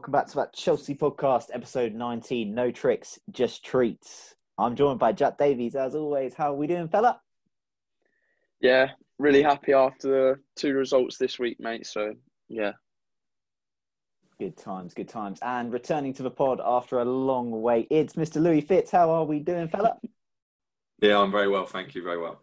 Welcome back to that Chelsea podcast, episode 19. No tricks, just treats. I'm joined by Jack Davies, as always. How are we doing, fella? Yeah, really happy after the two results this week, mate. So, yeah. Good times, good times. And returning to the pod after a long wait, it's Mr. Louis Fitz. How are we doing, fella? Yeah, I'm very well. Thank you. Very well.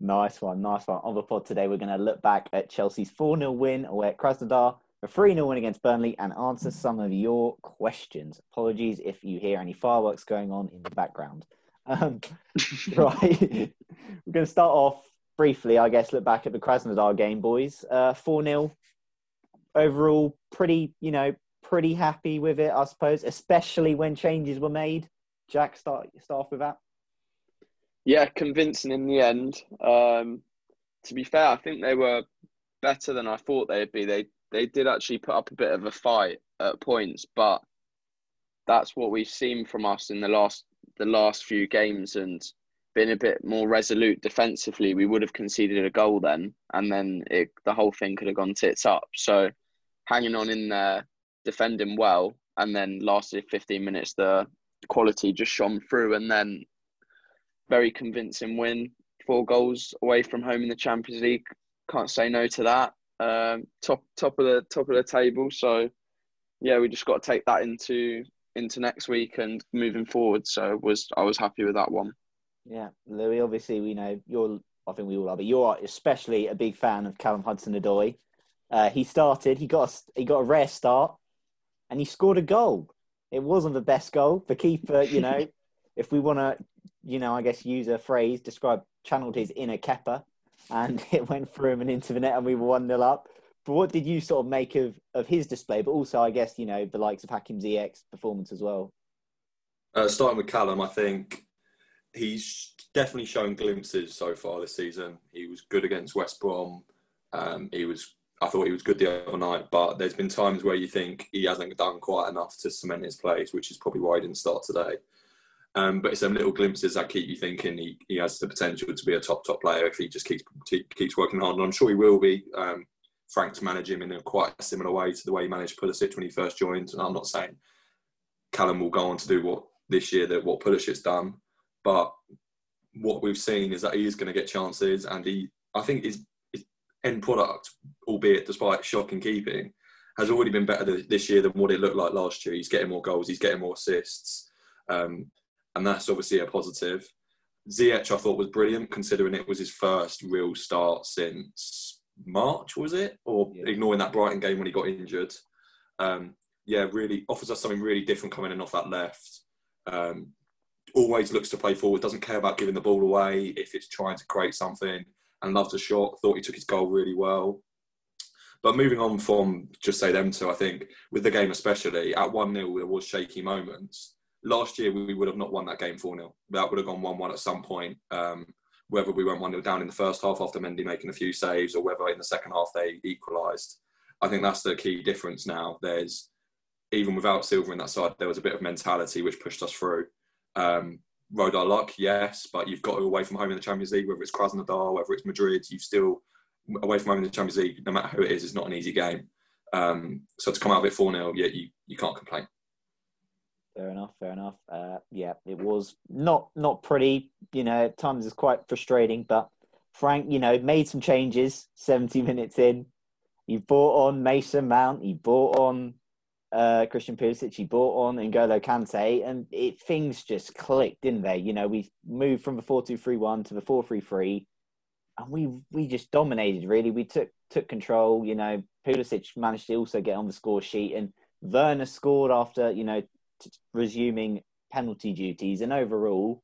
Nice one, nice one. On the pod today, we're going to look back at Chelsea's 4 0 win away at Krasnodar a 3 0 win against Burnley and answer some of your questions. Apologies if you hear any fireworks going on in the background. Um, right, we're going to start off briefly, I guess, look back at the Krasnodar game, boys. Uh, 4 0. Overall, pretty, you know, pretty happy with it, I suppose, especially when changes were made. Jack, start, start off with that. Yeah, convincing in the end. Um, to be fair, I think they were better than I thought they'd be. They they did actually put up a bit of a fight at points, but that's what we've seen from us in the last the last few games and been a bit more resolute defensively. We would have conceded a goal then, and then it, the whole thing could have gone tits up. So hanging on in there, defending well, and then lasted 15 minutes. The quality just shone through, and then very convincing win. Four goals away from home in the Champions League. Can't say no to that um, top top of the top of the table. So yeah, we just got to take that into into next week and moving forward. So was I was happy with that one. Yeah, Louis. Obviously, we know you're. I think we all are, but you're especially a big fan of Callum Hudson-Odoi. Uh, he started. He got a, he got a rare start, and he scored a goal. It wasn't the best goal. The keeper, you know, if we want to, you know, I guess use a phrase, describe channeled his inner Kepa and it went through him and into the net, and we were one 0 up. But what did you sort of make of of his display? But also, I guess you know the likes of Hakim Ziyech's performance as well. Uh, starting with Callum, I think he's definitely shown glimpses so far this season. He was good against West Brom. Um, he was. I thought he was good the other night, but there's been times where you think he hasn't done quite enough to cement his place, which is probably why he didn't start today. Um, but it's some little glimpses that keep you thinking he, he has the potential to be a top top player if he just keeps keeps working hard. And I'm sure he will be. Um, Frank's manage him in a quite a similar way to the way he managed Pulisic when he first joined. And I'm not saying Callum will go on to do what this year that what Pulisic's done, but what we've seen is that he is going to get chances, and he I think his, his end product, albeit despite shocking keeping, has already been better this year than what it looked like last year. He's getting more goals, he's getting more assists. Um, and that's obviously a positive. Ziyech, I thought was brilliant, considering it was his first real start since March, was it? Or yeah. ignoring that Brighton game when he got injured. Um, yeah, really offers us something really different coming in off that left. Um, always looks to play forward, doesn't care about giving the ball away if it's trying to create something, and loves a shot. Thought he took his goal really well. But moving on from just say them two, I think with the game especially at one 0 there was shaky moments last year we would have not won that game 4 0. That would have gone 1 1 at some point. Um, whether we went 1 0 down in the first half after Mendy making a few saves or whether in the second half they equalised. I think that's the key difference now. There's, even without Silva in that side, there was a bit of mentality which pushed us through. Um, rode our luck, yes, but you've got to away from home in the Champions League, whether it's Krasnodar, whether it's Madrid, you've still, away from home in the Champions League, no matter who it is, it's not an easy game. Um, so to come out of it 4 0, yeah, you, you can't complain. Fair enough. Fair enough. Uh, yeah, it was not not pretty. You know, at times it's quite frustrating. But Frank, you know, made some changes. Seventy minutes in, he bought on Mason Mount. He bought on uh, Christian Pulisic. He bought on N'Golo Kante, and it things just clicked, didn't they? You know, we moved from the four two three one to the four three three, and we we just dominated. Really, we took took control. You know, Pulisic managed to also get on the score sheet, and Werner scored after you know resuming penalty duties, and overall,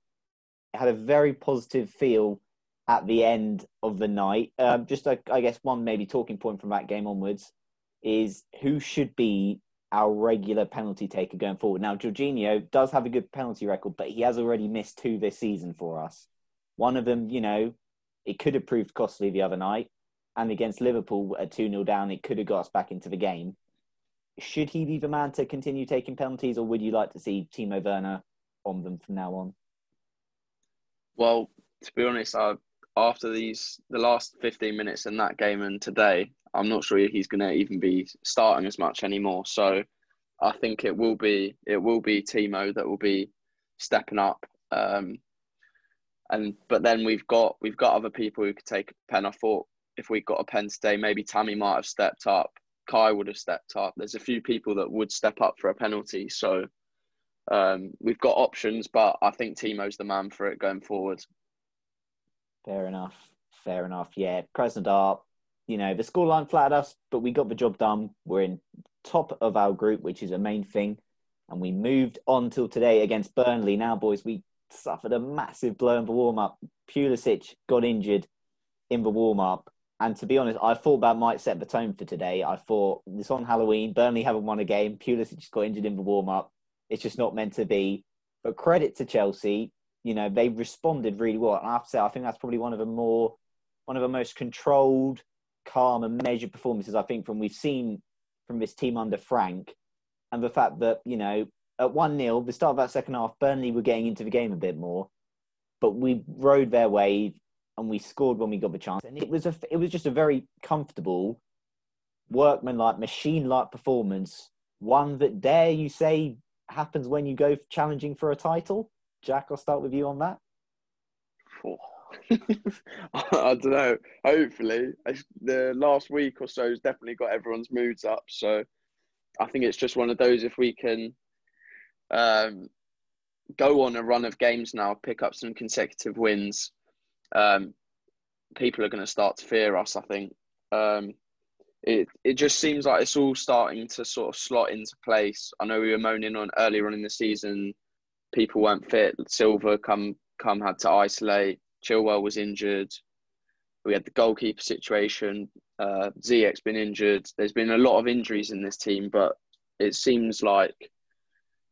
had a very positive feel at the end of the night. Um, just, I guess, one maybe talking point from that game onwards is who should be our regular penalty taker going forward. Now, Jorginho does have a good penalty record, but he has already missed two this season for us. One of them, you know, it could have proved costly the other night. And against Liverpool at 2 0 down, it could have got us back into the game. Should he be the man to continue taking penalties, or would you like to see Timo Werner on them from now on? Well, to be honest, I, after these the last 15 minutes in that game and today, I'm not sure he's going to even be starting as much anymore. So I think it will be it will be Timo that will be stepping up. Um, and but then we've got we've got other people who could take a pen. I thought if we got a pen today, maybe Tammy might have stepped up. Kai would have stepped up. There's a few people that would step up for a penalty. So um, we've got options, but I think Timo's the man for it going forward. Fair enough. Fair enough. Yeah, Krasnodar you know, the scoreline flattered us, but we got the job done. We're in top of our group, which is a main thing. And we moved on till today against Burnley. Now, boys, we suffered a massive blow in the warm up. Pulisic got injured in the warm up. And to be honest, I thought that might set the tone for today. I thought it's on Halloween. Burnley haven't won a game. Pulisic just got injured in the warm up. It's just not meant to be. But credit to Chelsea, you know, they responded really well. And I have to say, I think that's probably one of the more, one of the most controlled calm and measured performances I think from we've seen from this team under Frank, and the fact that you know at one 0 the start of that second half, Burnley were getting into the game a bit more, but we rode their wave and we scored when we got the chance, and it was a it was just a very comfortable, workman-like, machine-like performance. One that dare you say happens when you go challenging for a title. Jack, I'll start with you on that. I don't know. Hopefully, the last week or so has definitely got everyone's moods up. So I think it's just one of those. If we can um, go on a run of games now, pick up some consecutive wins, um, people are going to start to fear us. I think um, it it just seems like it's all starting to sort of slot into place. I know we were moaning on earlier on in the season, people weren't fit. Silva come come had to isolate. Chilwell was injured. We had the goalkeeper situation. Uh, Ziyech's been injured. There's been a lot of injuries in this team, but it seems like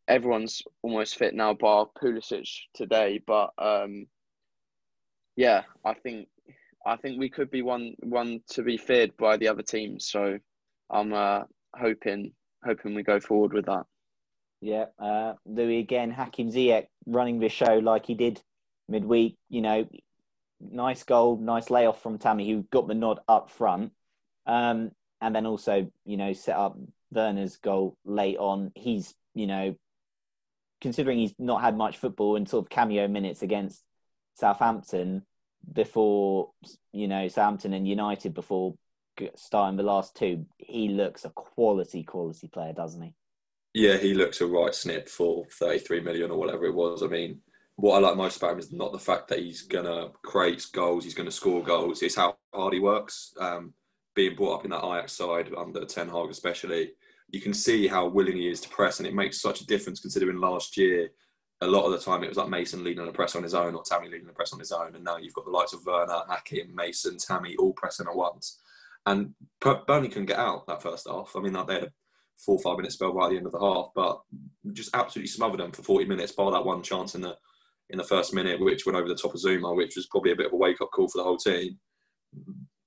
everyone's almost fit now, bar Pulisic today. But um, yeah, I think I think we could be one one to be feared by the other teams. So I'm uh, hoping hoping we go forward with that. Yeah, uh, Louis again, Hakim Ziyech running the show like he did midweek. You know, nice goal, nice layoff from Tammy, who got the nod up front. Um, and then also, you know, set up Werner's goal late on. He's, you know, considering he's not had much football and sort of cameo minutes against Southampton before, you know, Southampton and United before starting the last two, he looks a quality, quality player, doesn't he? Yeah, he looks a right snip for 33 million or whatever it was. I mean, what I like most about him is not the fact that he's to create goals, he's to score goals. It's how hard he works. Um, being brought up in that Ajax side under Ten Hag, especially, you can see how willing he is to press, and it makes such a difference considering last year. A lot of the time, it was like Mason leading the press on his own, or Tammy leading the press on his own, and now you've got the likes of Werner, Hakim, Mason, Tammy all pressing at once. And Burnley couldn't get out that first half. I mean, they had a four five minute spell right at the end of the half, but just absolutely smothered them for 40 minutes, bar that one chance in the in the first minute, which went over the top of Zouma, which was probably a bit of a wake up call for the whole team.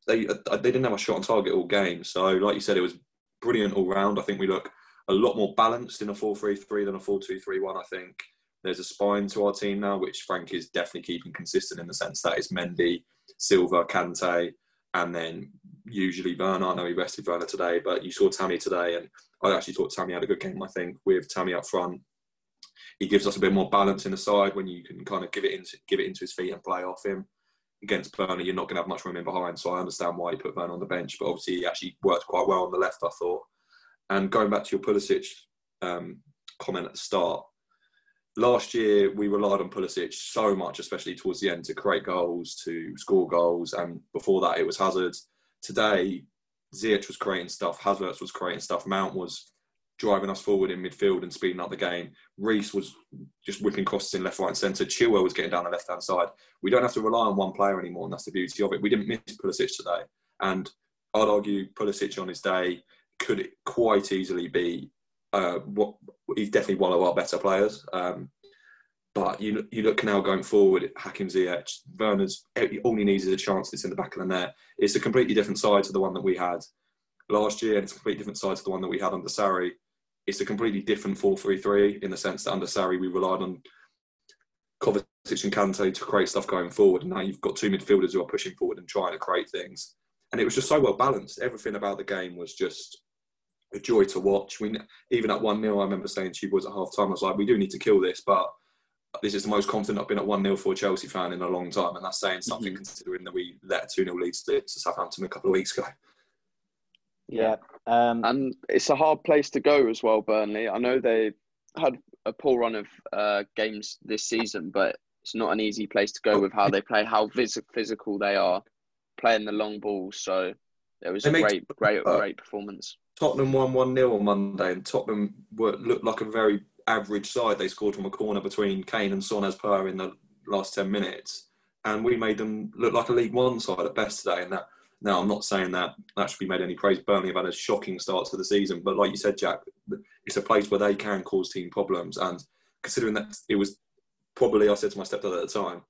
They uh, they didn't have a shot on target all game, so like you said, it was brilliant all round. I think we look a lot more balanced in a 4-3-3 than a 4-2-3-1. I think there's a spine to our team now, which Frank is definitely keeping consistent in the sense that it's Mendy, Silva, Kante, and then usually Werner. I know he rested Werner today, but you saw Tammy today, and I actually thought Tammy had a good game. I think with Tammy up front, he gives us a bit more balance in the side when you can kind of give it into give it into his feet and play off him. Against Burnley, you're not going to have much room in behind, so I understand why he put Burnley on the bench. But obviously, he actually worked quite well on the left, I thought. And going back to your Pulisic um, comment at the start, last year we relied on Pulisic so much, especially towards the end, to create goals, to score goals, and before that it was Hazard. Today, Ziyech was creating stuff, Havertz was creating stuff, Mount was driving us forward in midfield and speeding up the game. Reece was just whipping crosses in left, right, and centre. Chilwell was getting down the left hand side. We don't have to rely on one player anymore, and that's the beauty of it. We didn't miss Pulisic today, and I'd argue Pulisic on his day could quite easily be uh, what he's definitely one of our better players. Um, but you you look now going forward, Hakim Ziyech, Werner's all he needs is a chance that's in the back of the net. It's a completely different side to the one that we had last year, and it's a completely different side to the one that we had under Sarri. It's a completely different 4-3-3 in the sense that under Sarri we relied on Kovacic and Kante to create stuff going forward, and now you've got two midfielders who are pushing forward and trying to create things. And it was just so well balanced. Everything about the game was just a joy to watch. We even at one 0 I remember saying to you boys at half time, I was like, we do need to kill this, but this is the most confident I've been at one 0 for a Chelsea fan in a long time, and that's saying something mm-hmm. considering that we let a two 0 lead to Southampton a couple of weeks ago. Yeah, um, and it's a hard place to go as well. Burnley. I know they had a poor run of uh, games this season, but it's not an easy place to go with how they play, how vis- physical they are, playing the long ball. So it was they a great, great, uh, great performance. Tottenham won 1 0 on Monday, and Tottenham were, looked like a very average side. They scored from a corner between Kane and Son as per in the last 10 minutes. And we made them look like a League One side at best today. And that now, I'm not saying that that should be made any praise. Burnley have had a shocking start to the season, but like you said, Jack, it's a place where they can cause team problems. And considering that it was probably, I said to my stepdad at the time,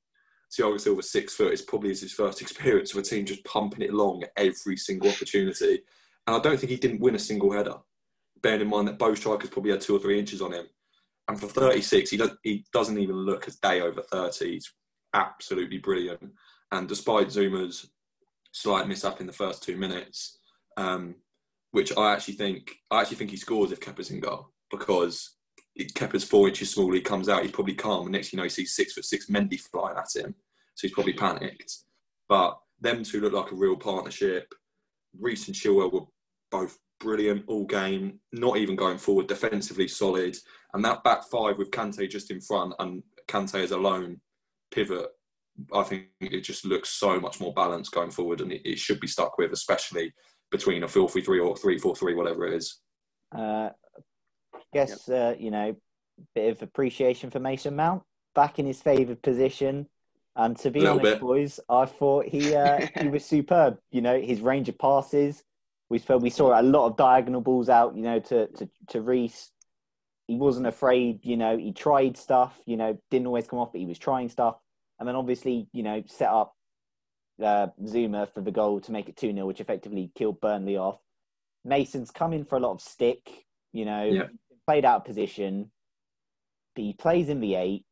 Thiago Silva six foot is probably his first experience of a team just pumping it along every single opportunity. And I don't think he didn't win a single header, bearing in mind that both strikers probably had two or three inches on him. And for 36, he, does, he doesn't even look a day over 30. He's absolutely brilliant. And despite Zouma's slight miss up in the first two minutes, um, which I actually think I actually think he scores if Kepa's in goal because Kepa's four inches small. He comes out, he's probably calm. And next, you know, he sees six foot six Mendy flying at him, so he's probably panicked. But them two look like a real partnership. Reece and Chilwell were both brilliant all game, not even going forward, defensively solid. And that back five with Kante just in front and Kante as a lone pivot I think it just looks so much more balanced going forward, and it, it should be stuck with, especially between a 4 3 3 or 3 4 3, whatever it is. Uh, guess, uh, you know, bit of appreciation for Mason Mount back in his favoured position. And to be honest, bit. boys, I thought he uh, he was superb. You know, his range of passes. We saw we saw a lot of diagonal balls out. You know, to to to Reece. He wasn't afraid. You know, he tried stuff. You know, didn't always come off, but he was trying stuff and then obviously you know set up uh, Zouma for the goal to make it two 0 which effectively killed Burnley off. Mason's come in for a lot of stick, you know, yeah. played out of position, but he plays in the eight,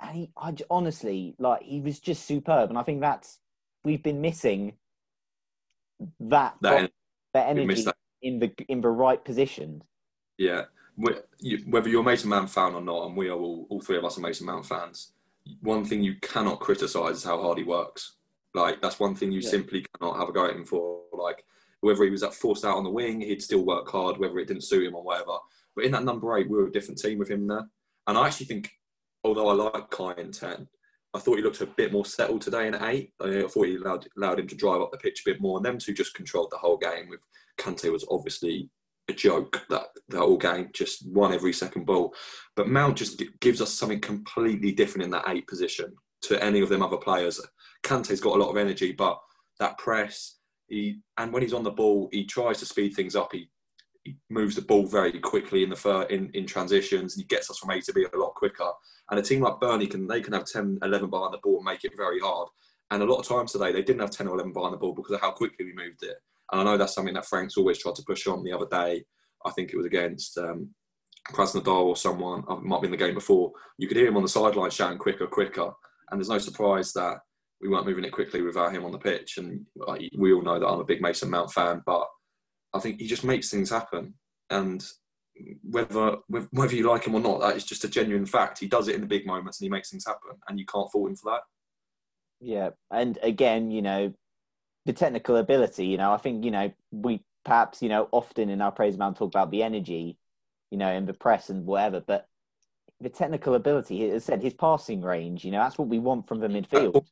and he, I honestly like he was just superb, and I think that's we've been missing that that, that energy that. in the in the right position. Yeah, whether you're a Mason Mount fan or not, and we are all, all three of us are Mason Mount fans one thing you cannot criticize is how hard he works. Like that's one thing you yeah. simply cannot have a go at him for. Like whether he was at forced out on the wing, he'd still work hard, whether it didn't suit him or whatever. But in that number eight, we were a different team with him there. And I actually think, although I like Kai in ten, I thought he looked a bit more settled today in eight. I thought he allowed allowed him to drive up the pitch a bit more, and them two just controlled the whole game. With Kante was obviously a joke that the whole game, just won every second ball. But Mount just gives us something completely different in that eight position to any of them other players. Kante's got a lot of energy, but that press, he and when he's on the ball, he tries to speed things up. He, he moves the ball very quickly in the fir- in, in transitions and he gets us from A to B a lot quicker. And a team like Burnley can they can have 10, 11 behind the ball and make it very hard. And a lot of times today they didn't have 10 or 11 behind the ball because of how quickly we moved it. And I know that's something that Frank's always tried to push on the other day. I think it was against um, Krasnodar or someone, it might be in the game before. You could hear him on the sideline shouting quicker, quicker. And there's no surprise that we weren't moving it quickly without him on the pitch. And we all know that I'm a big Mason Mount fan, but I think he just makes things happen. And whether whether you like him or not, that is just a genuine fact. He does it in the big moments and he makes things happen, and you can't fault him for that. Yeah, and again, you know, the technical ability. You know, I think you know we perhaps you know often in our praise man talk about the energy, you know, in the press and whatever, but the technical ability. As said, his passing range. You know, that's what we want from the midfield.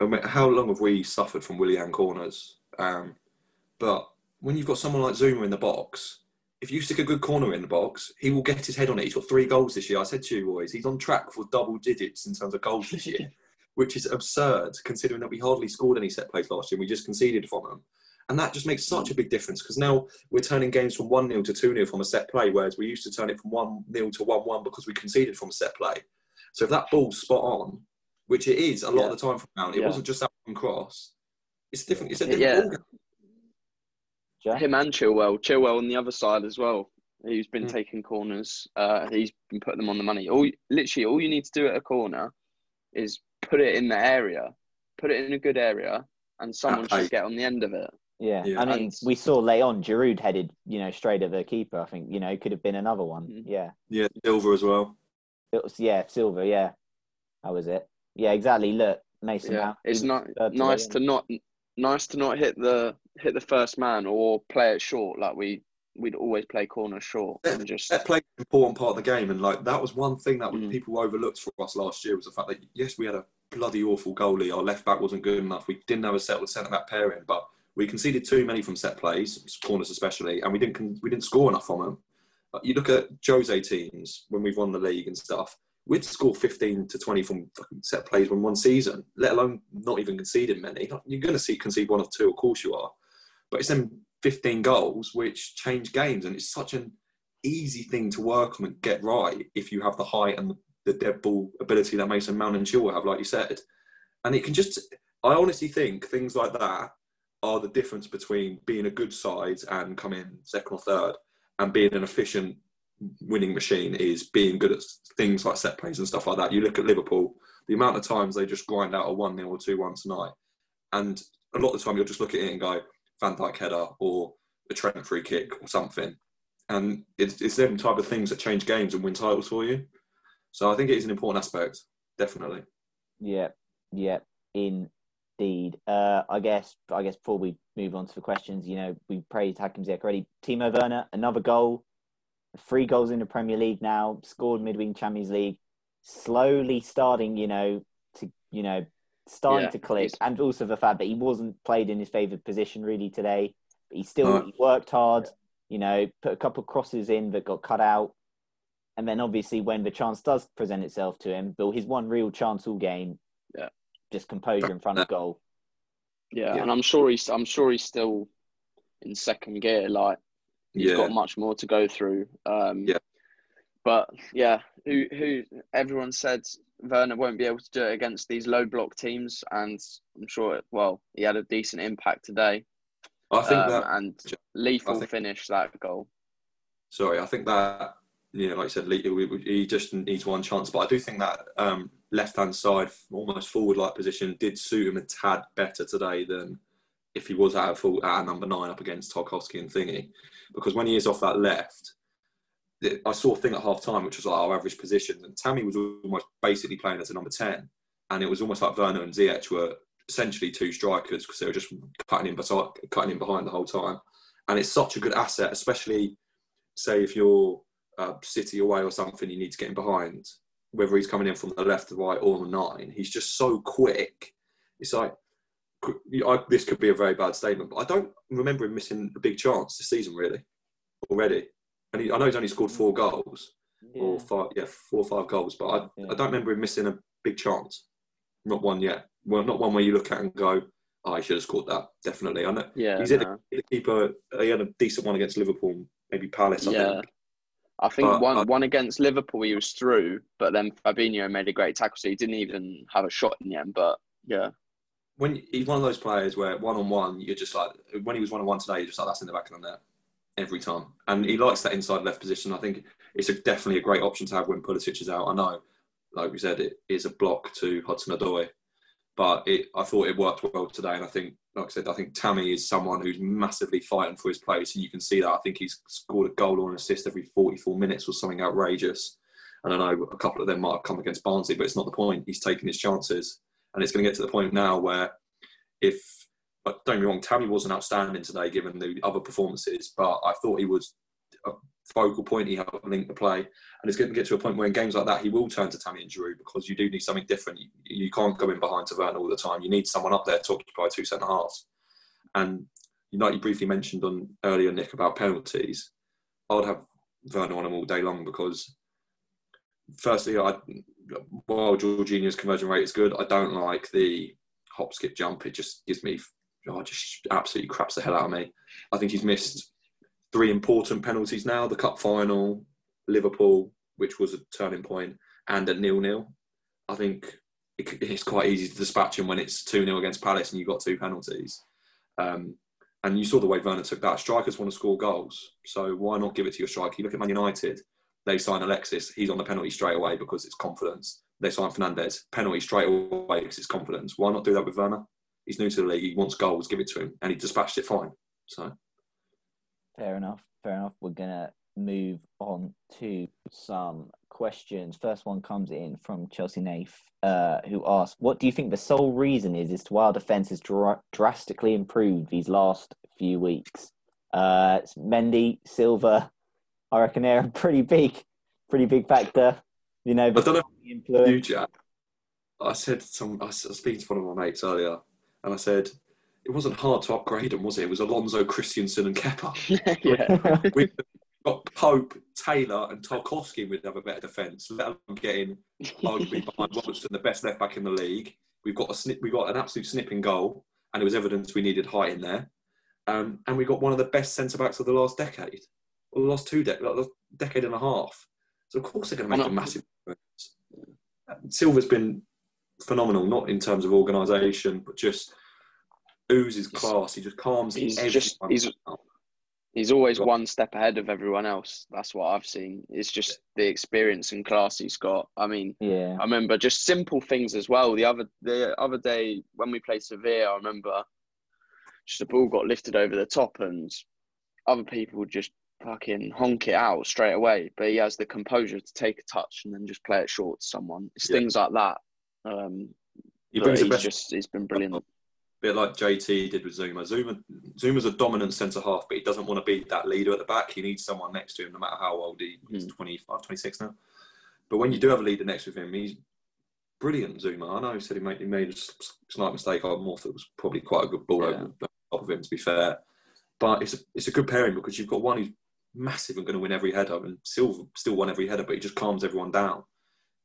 I mean, how long have we suffered from Willian corners? Um, but when you've got someone like Zouma in the box, if you stick a good corner in the box, he will get his head on it. He's got three goals this year. I said to you boys, he's on track for double digits in terms of goals this year which is absurd considering that we hardly scored any set plays last year. We just conceded from them. And that just makes such a big difference because now we're turning games from 1 0 to 2 0 from a set play, whereas we used to turn it from 1 0 to 1 1 because we conceded from a set play. So if that ball's spot on, which it is a lot Yeah. of the time from Mount, it Yeah. wasn't just that one cross. It's different. It's a Yeah. different ball. Jack? Him and Chilwell. Chilwell on the other side as well. He's been Mm. taking corners. Uh, he's been putting them on the money. All literally, all you need to do at a corner is put it in the area, put it in a good area, and someone Okay. should get on the end of it. Yeah. Yeah. I mean, And- we saw Leon on Giroud headed, you know, straight at the keeper. I think, you know, it could have been another one. Mhm. Yeah. Yeah, Silva as well. It was, yeah, Silva, yeah. That was it. Yeah, exactly. Look, Mason Yeah, Mount. it's not third to nice to not nice to not hit the hit the first man or play it short like we we'd always play corners short and just That played an important part of the game, and like that was one thing that Mm. people overlooked for us last year was the fact that yes, we had a bloody awful goalie. Our left back wasn't good enough. We didn't have a settled centre back pairing, but we conceded too many from set plays, corners especially, and we didn't we didn't score enough from them. You look at Jose teams when we've won the league and stuff. We'd score 15 to 20 from set plays in one season, let alone not even conceding many. You're going to see concede one or two, of course you are. But it's them 15 goals which change games, and it's such an easy thing to work on and get right if you have the height and the, the dead ball ability that Mason Mount and Chilwell have, like you said. And it can just, I honestly think things like that are the difference between being a good side and coming second or third and being an efficient winning machine is being good at things like set plays and stuff like that. You look at Liverpool, the amount of times they just grind out a 1 0 or 2 1 tonight. And a lot of the time you'll just look at it and go, Van Dijk header or a Trent free kick or something. And it's, it's them type of things that change games and win titles for you. So I think it is an important aspect, definitely. Yeah, yeah, indeed. Uh, I guess, I guess before we move on to the questions, you know, we praised Hakim Ziyech already. Timo Werner, another goal, three goals in the Premier League now, scored midweek Champions League, slowly starting, you know, to you know, starting Yeah, to click, he's- and also the fact that he wasn't played in his favoured position really today. But he still No. he worked hard, you know, put a couple of crosses in that got cut out. And then obviously when the chance does present itself to him, Bill, his one real chance all game, Yeah. just composure in front of goal. yeah, Yeah. and I'm sure he's I'm sure he's still in second gear. Like he's Yeah. got much more to go through. Um, Yeah. But yeah, who who everyone said Werner won't be able to do it against these low block teams, and I'm sure it, well he had a decent impact today. I think um, that and lethal think- finish that goal. Sorry, I think that you know, like I said, Lee- we- we- he just needs one chance. But I do think that um, left-hand side, almost forward-like position, did suit him a tad better today than if he was out a full at number nine up against Tarkowski and Thingy. Because when he is off that left, I saw a thing at half time, which was like our average position, and Tammy was almost basically playing as a number ten, and it was almost like Werner and Ziyech were essentially two strikers because they were just cutting in beside, cutting in behind the whole time. And it's such a good asset, especially say if you're uh, City away or something, you need to get him behind. Whether he's coming in from the left, the right, or the nine, he's just so quick. It's like I, this could be a very bad statement, but I don't remember him missing a big chance this season, really, already. And he, I know he's only scored four goals or five, yeah, four or five goals, but I, Yeah. I don't remember him missing a big chance. Not one yet. Well, not one where you look at and go, "Oh, he should have scored that." Definitely, I know Yeah, he's in no. the keeper. Uh, he had a decent one against Liverpool, maybe Palace. I Yeah. think. I think But one I- one against Liverpool he was through, but then Fabinho made a great tackle, so he didn't even have a shot in the end. But yeah, when he's one of those players where one on one, you're just like when he was one on one today, you're just like that's in the back of the net every time, and he likes that inside left position. I think it's a, definitely a great option to have when Pulisic is out. I know, like we said, it is a block to Hudson Odoi, but it, I thought it worked well today, and I think, like I said, I think Tammy is someone who's massively fighting for his place, and you can see that. I think he's scored a goal or an assist every 44 minutes or something outrageous. And I know a couple of them might have come against Barnsley, but it's not the point. He's taking his chances. And it's going to get to the point now where if, but don't me wrong, Tammy wasn't outstanding today given the other performances, but I thought he was a focal point. He helped link the play. And it's going to get to a point where in games like that, he will turn to Tammy and Giroud because you do need something different. You, you can't go in behind Taverna all the time. You need someone up there to occupy two centre halves. And you know, you briefly mentioned on earlier, Nick, about penalties. I'd have Werner on him all day long because, firstly, I while Jorginho's conversion rate is good, I don't like the hop, skip, jump. It just gives me oh, just absolutely craps the hell out of me. I think he's missed three important penalties now: the cup final, Liverpool, which was a turning point, and a nil-nil. I think it, it's quite easy to dispatch him when it's two 0 against Palace and you've got two penalties. Um, and you saw the way Werner took that. Strikers want to score goals, so why not give it to your striker? You look at Man United; they sign Alexis, he's on the penalty straight away because it's confidence. They sign Fernandes, penalty straight away because it's confidence. Why not do that with Werner? He's new to the league. He wants goals. Give it to him, and he dispatched it fine. So fair enough. Fair enough. We're gonna move on to some questions. First one comes in from Chelsea Nath, uh, who asks, "What do you think the sole reason is as to why our defence has dr- drastically improved these last few weeks?" Uh, Mendy, Silva, I reckon they're a pretty big, pretty big factor. You know, I don't know influence. you, Jack. I said some. I was speaking to one of my mates earlier, and I said it wasn't hard to upgrade them, was it? It was Alonso, Christensen, and Kepa. yeah. we got Pope, Taylor, and Tarkowski would have a better defence. Let alone getting arguably behind Robertson, the best left back in the league. We've got a snip. We got an absolute snipping goal, and it was evidence we needed height in there. Um, and we got one of the best centre backs of the last decade, or the last two de- like the decade and a half. So of course they're going to make a massive difference. Silva's been phenomenal, not in terms of organisation, but just oozes class. He just calms He's everyone just- he's- He's always Got- one step ahead of everyone else. That's what I've seen. It's just the experience and class he's got. I mean, Yeah, I remember just simple things as well. The other the other day when we played Sevilla, I remember just the ball got lifted over the top and other people just fucking honk it out straight away. But he has the composure to take a touch and then just play it short to someone. It's Yeah. things like that. Um, He brings he's just he's been brilliant. A bit like JT did with Zouma. Zouma Zouma's a dominant centre half, but he doesn't want to be that leader at the back. He needs someone next to him, no matter how old he is, Mm. 25, 26 now. But when you do have a leader next with him, he's brilliant, Zouma. I know he said he made, he made a slight mistake. I more thought it was probably quite a good ball Yeah. over the top of him, to be fair. But it's a, it's a good pairing because you've got one who's massive and going to win every header, and Silva still won every header, but he just calms everyone down.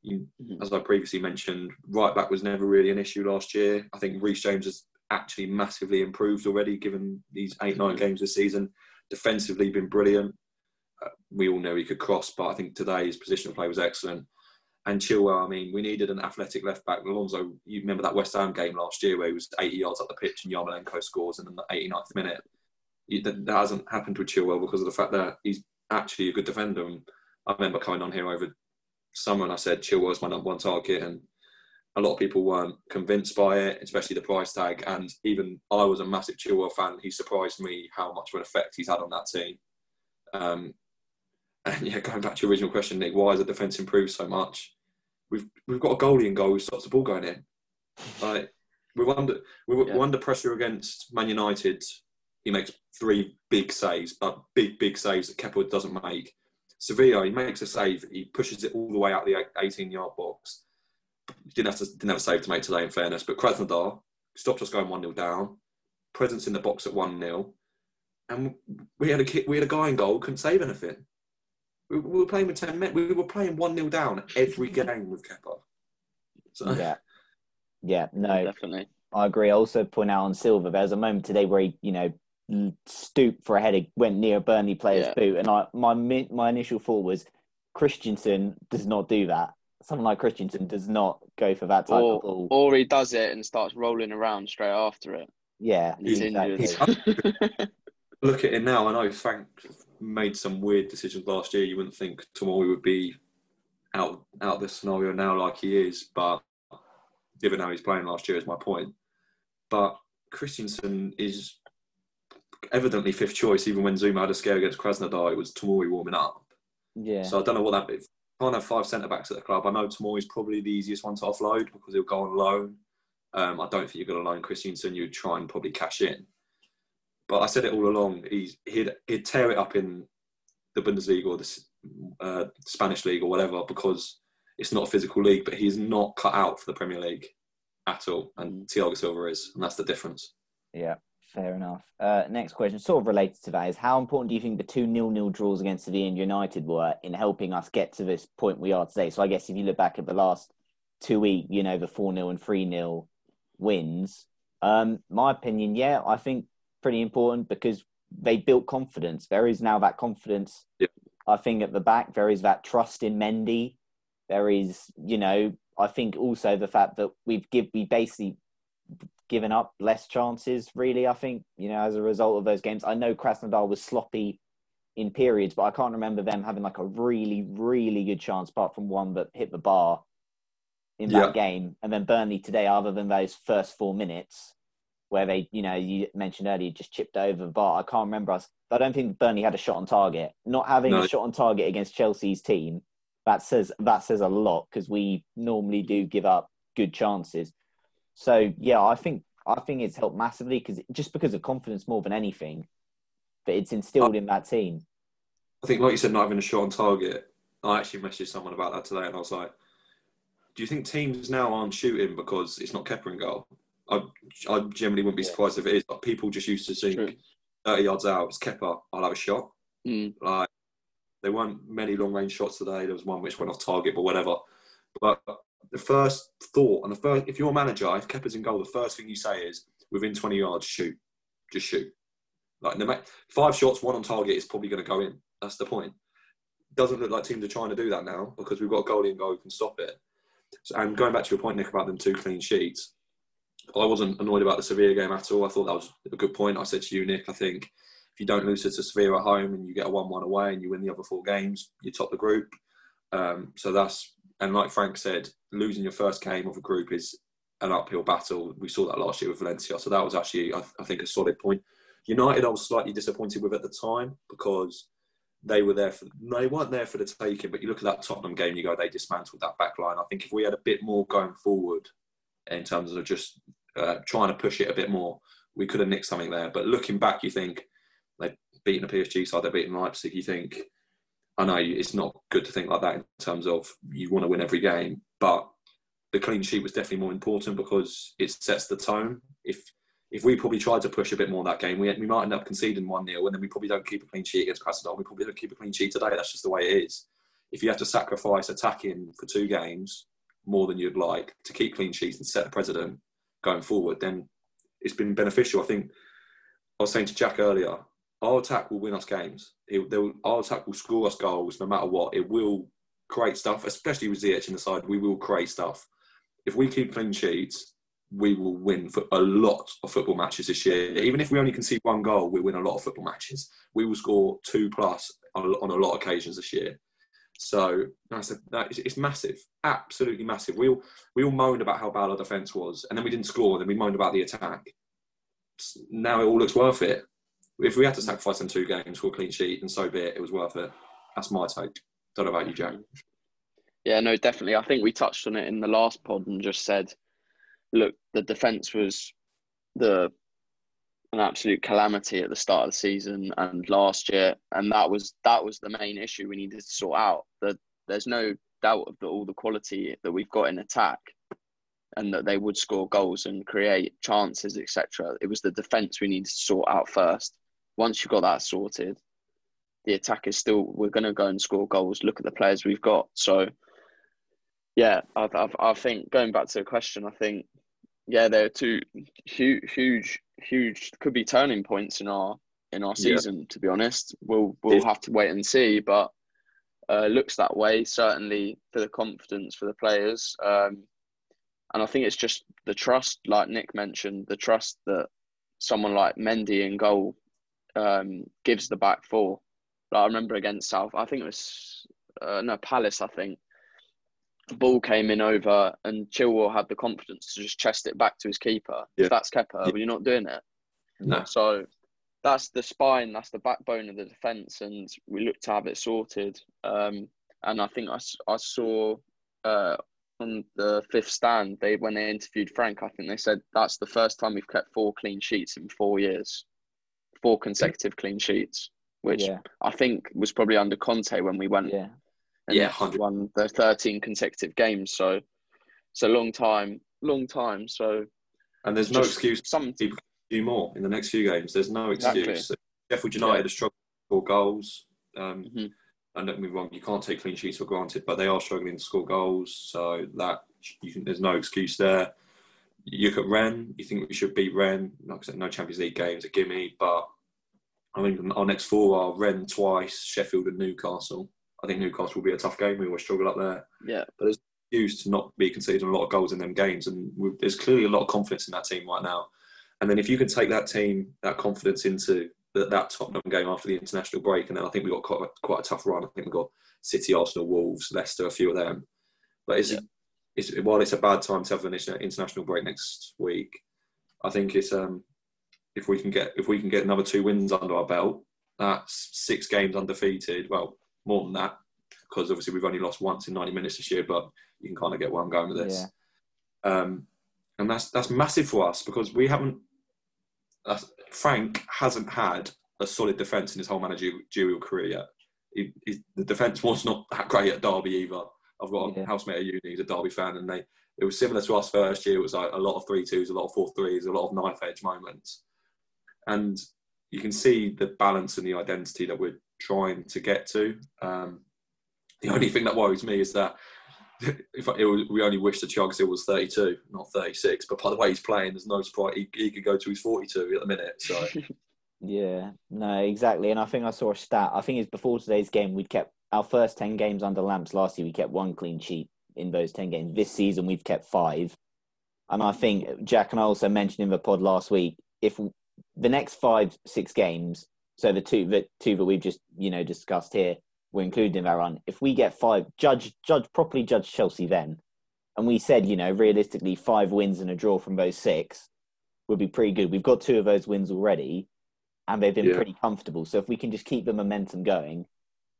You, Mhm. as I previously mentioned, right back was never really an issue last year. I think Reece James has actually massively improved already, given these eight nine games this season. Defensively, been brilliant. Uh, we all know he could cross, but I think today his position of play was excellent. And Chilwell, I mean, we needed an athletic left back. Alonso, you remember that West Ham game last year where he was 80 yards up the pitch and Yarmolenko scores in the 89th minute. That hasn't happened with Chilwell because of the fact that he's actually a good defender. And I remember coming on here over summer and I said Chilwell's my number one target, and a lot of people weren't convinced by it, especially the price tag. And even I was a massive Chilwell fan. He surprised me how much of an effect he's had on that team. Um, and yeah, going back to your original question, Nick, why has the defence improved so much? We've we've got a goalie in goal who stops the ball going in. Like we're under we're, Yeah. we're under pressure against Man United. He makes three big saves, but big big saves that Kepa doesn't make. Sevilla, he makes a save, he pushes it all the way out the 18 yard box. He didn't have to didn't have a save to make today, in fairness. But Krasnodar stopped us going one 0 down. Presence in the box at one 0 and we had a ki- we had a guy in goal couldn't save anything. We, we were playing with ten men. We were playing one 0 down every game with Kepa. So yeah, yeah. No, Definitely. I agree. I also point out on Silva, there was a moment today where he, you know, l- stooped for a header, went near a Burnley player's Yeah. boot, and I my my initial thought was Christensen does not do that. Someone like Christensen does not go for that type Or, of ball. or he does it and starts rolling around straight after it. yeah, He's exactly. injured. look at it now. I know Frank made some weird decisions last year. You wouldn't think Tomori would be out out of the scenario now like he is, but given how he's playing last year is my point. But Christensen is evidently fifth choice. Even when Zouma had a scare against Krasnodar, it was Tomori warming up. Yeah, So I don't know what that. If can't have five centre backs at the club. I know Tomori's probably the easiest one to offload because he'll go on loan. Um, I don't think you're going to loan Christensen. You'd try and probably cash in. But I said it all along. He's he'd, he'd tear it up in the Bundesliga or the uh, Spanish league or whatever because it's not a physical league. But he's not cut out for the Premier League at all, and Thiago Silva is, and that's the difference. yeah. Fair enough. Uh, next question, sort of related to that, is how important do you think the two nil-nil draws against Sevilla and United were in helping us get to this point we are today? So I guess if you look back at the last two week, you know, the four 0 and three 0 wins, Um, my opinion, yeah, I think pretty important because they built confidence. There is now that confidence. Yeah. I think at the back there is that trust in Mendy. There is, you know, I think also the fact that we've give we basically given up less chances. Really, I think you know as a result of those games. I know Krasnodar was sloppy in periods, but I can't remember them having like a really, really good chance apart from one that hit the bar in that Yeah. game. And then Burnley today, other than those first four minutes where they, you know, you mentioned earlier, just chipped over the bar. I can't remember us. I don't think Burnley had a shot on target. Not having No. a shot on target against Chelsea's team, that says that says a lot because we normally do give up good chances. So yeah, I think I think it's helped massively because just because of confidence more than anything that it's instilled in that team. I think, like you said, not having a shot on target. I actually messaged someone about that today, and I was like, "Do you think teams now aren't shooting because it's not Kepa in goal?" I, I generally wouldn't be Yeah. surprised if it is. But people just used to think True. thirty yards out, it's Kepa. I'll have a shot. Mm. Like there weren't many long range shots today. There was one which went off target, but whatever. But the first thought and the first, if you're a manager, if Kepa's in goal, the first thing you say is within 20 yards, shoot, just shoot. Like no matter five shots, one on target is probably going to go in. That's the point. Doesn't look like teams are trying to do that now because we've got a goalie in goal who can stop it. So, and going back to your point, Nick, about them two clean sheets, I wasn't annoyed about the Sevilla game at all. I thought that was a good point. I said to you, Nick, I think if you don't lose to Sevilla at home and you get a one-one away and you win the other four games, you top the group. Um, so that's and like Frank said, losing your first game of a group is an uphill battle. We saw that last year with Valencia, so that was actually I, I think a solid point. United, I was slightly disappointed with at the time because they were there for they weren't there for the taking. But you look at that Tottenham game, you go they dismantled that back line. I think if we had a bit more going forward in terms of just uh, trying to push it a bit more, we could have nicked something there. But looking back, you think they've beaten a PSG side, they've beaten Leipzig. You think I know it's not good to think like that in terms of you want to win every game, but the clean sheet was definitely more important because it sets the tone. If if we probably tried to push a bit more in that game, we, we might end up conceding 1 0, and then we probably don't keep a clean sheet against Krasnodar. We probably don't keep a clean sheet today. That's just the way it is. If you have to sacrifice attacking for two games more than you'd like to keep clean sheets and set a precedent going forward, then it's been beneficial. I think I was saying to Jack earlier, our attack will win us games. It, will, our attack will score us goals no matter what. It will create stuff, especially with Ziyech in the side. We will create stuff. If we keep clean sheets, we will win for a lot of football matches this year. Even if we only concede one goal, we win a lot of football matches. We will score two plus on, on a lot of occasions this year. So that's a, that is, it's massive, absolutely massive. We all we all moaned about how bad our defence was, and then we didn't score. and Then we moaned about the attack. Now it all looks worth it. If we had to sacrifice in two games for a clean sheet, and so be it, it was worth it. That's my take. Don't know about you, Jack. Yeah, no, definitely. I think we touched on it in the last pod and just said, look, the defence was the an absolute calamity at the start of the season and last year, and that was that was the main issue we needed to sort out. That there's no doubt of the, all the quality that we've got in attack, and that they would score goals and create chances, etc. It was the defence we needed to sort out first. Once you've got that sorted, the attack is still we're going to go and score goals. Look at the players we've got. So, yeah, I, I, I think going back to the question, I think yeah, there are two huge, huge, huge could be turning points in our in our Yeah. season. To be honest, we'll we'll have to wait and see, but uh, looks that way certainly for the confidence for the players. Um, and I think it's just the trust, like Nick mentioned, the trust that someone like Mendy in goal um, gives the back four. Like I remember against South, I think it was uh, no Palace. I think the ball came in over, and Chilwell had the confidence to just chest it back to his keeper. Yeah. If that's Kepa, Yeah. but you're not doing it. No. So that's the spine, that's the backbone of the defence, and we look to have it sorted. Um, and I think I, I saw uh, on the fifth stand, they when they interviewed Frank, I think they said that's the first time we've kept four clean sheets in four years, four consecutive clean sheets, which yeah, I think was probably under Conte when we went yeah, and Yeah, 100. won the 13 consecutive games. So it's a long time, long time. So And there's no excuse Some to do more in the next few games. There's no Exactly. excuse. Sheffield United Yeah. are struggling for goals. Um, Mhm. And don't get me wrong, you can't take clean sheets for granted, but they are struggling to score goals. So that you can, there's no excuse there. You look at Rennes, you think we should beat Rennes. Like I said, no Champions League games, a gimme. But I think our next four are Rennes twice, Sheffield and Newcastle. I think Newcastle will be a tough game. We always struggle up there. Yeah. But there's used to not be conceding a lot of goals in them games, and there's clearly a lot of confidence in that team right now. And then if you can take that team, that confidence into that, that Tottenham game after the international break, and then I think we got quite a, quite a tough run. I think we got City, Arsenal, Wolves, Leicester, a few of them. But it's, Yeah. It's while it's a bad time to have an international break next week, I think it's um if we can get if we can get another two wins under our belt, that's six games undefeated. Well, more than that because obviously we've only lost once in 90 minutes this year, but you can kind of get where I'm going with this. Um, and that's that's massive for us because we haven't. Frank hasn't had a solid defence in his whole managerial career yet. He, he, the defence was not that great at Derby either. I've got a Yeah. housemate at uni who's a Derby fan, and they it was similar to us first year. It was like a lot of three twos, a lot of four threes, a lot of knife edge moments, and you can see the balance and the identity that we're trying to get to. Um, the only thing that worries me is that if I, it was, we only wish that Thiago Silva was 32, not 36. But by the way he's playing, there's no surprise he, he could go to his 42 at the minute. So Yeah, no, exactly. And I think I saw a stat. I think it's before today's game, we'd kept our first 10 games under lamps last year, we kept one clean sheet in those 10 games. This season, we've kept five. And I think Jack and I also mentioned in the pod last week if the next five, six games, so the two, the two that we've just, you know, discussed here, we're included in that run. If we get five, judge, judge, properly judge Chelsea then. And we said, you know, realistically, five wins and a draw from those six would be pretty good. We've got two of those wins already and they've been Yeah. pretty comfortable. So if we can just keep the momentum going,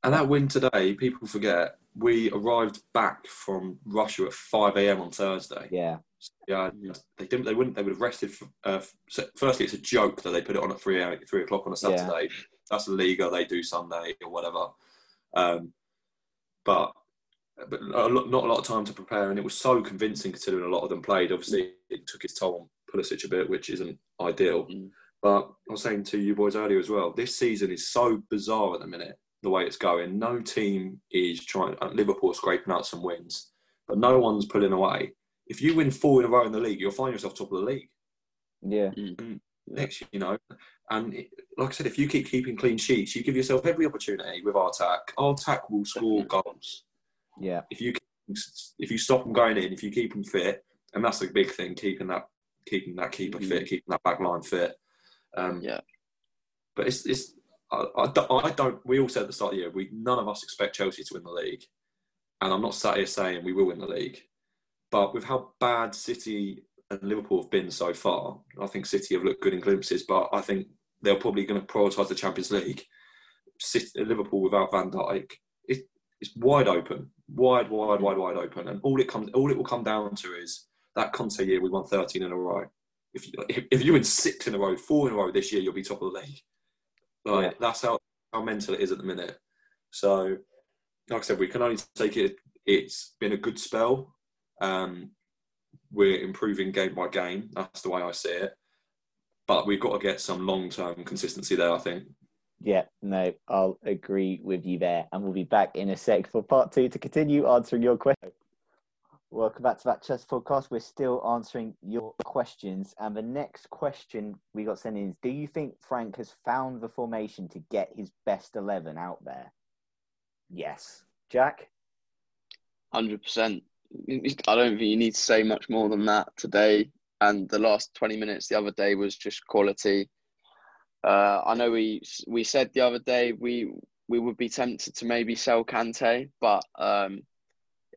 And that win today, people forget we arrived back from Russia at 5 a.m. on Thursday. yeah, Yeah, they didn't. They wouldn't. They would have rested. For, uh, so firstly, it's a joke that they put it on at three three o'clock on a Yeah. Saturday. That's the Liga. They do Sunday or whatever. Um, but but a lot, not a lot of time to prepare, and it was so convincing considering a lot of them played. Obviously, it took its toll on Pulisic a bit, which isn't ideal. Mm. But I was saying to you boys earlier as well, this season is so bizarre at the minute, the way it's going. No team is trying, uh, Liverpool scraping out some wins, but no one's pulling away. If you win four in a row in the league, you'll find yourself top of the league yeah, next, you know. And it, like I said, if you keep keeping clean sheets, you give yourself every opportunity with our attack. Our attack will score goals yeah, if you if you stop them going in, if you keep them fit, and that's the big thing, keeping that keeping that keeper fit, keeping that back line fit. Um, Yeah. But it's it's I, I, I don't. We all said at the start of the year, we none of us expect Chelsea to win the league, and I'm not sat here saying we will win the league. But with how bad City and Liverpool have been so far, I think City have looked good in glimpses. But I think they're probably going to prioritise the Champions League. City, Liverpool without Van Dijk, it, it's wide open, wide, wide, wide, wide open, and all it comes, all it will come down to is that Conte year we won 13 in a row. If you, if you win six in a row, four in a row this year, you'll be top of the league. Like Yeah. that's how how mental it is at the minute. So, like I said, we can only take it. It's been a good spell. Um, we're improving game by game. That's the way I see it. But we've got to get some long term consistency there. I think. yeah. No, I'll agree with you there. And we'll be back in a sec for part two to continue answering your question. Welcome back to that Chelsea podcast. We're still answering your questions. And the next question we got sent in is Do you think Frank has found the formation to get his best 11 out there? Yes. Jack? Hundred percent. I don't think you need to say much more than that today. And the last twenty minutes the other day was just quality. Uh, I know we we said the other day we we would be tempted to maybe sell Kante, but um,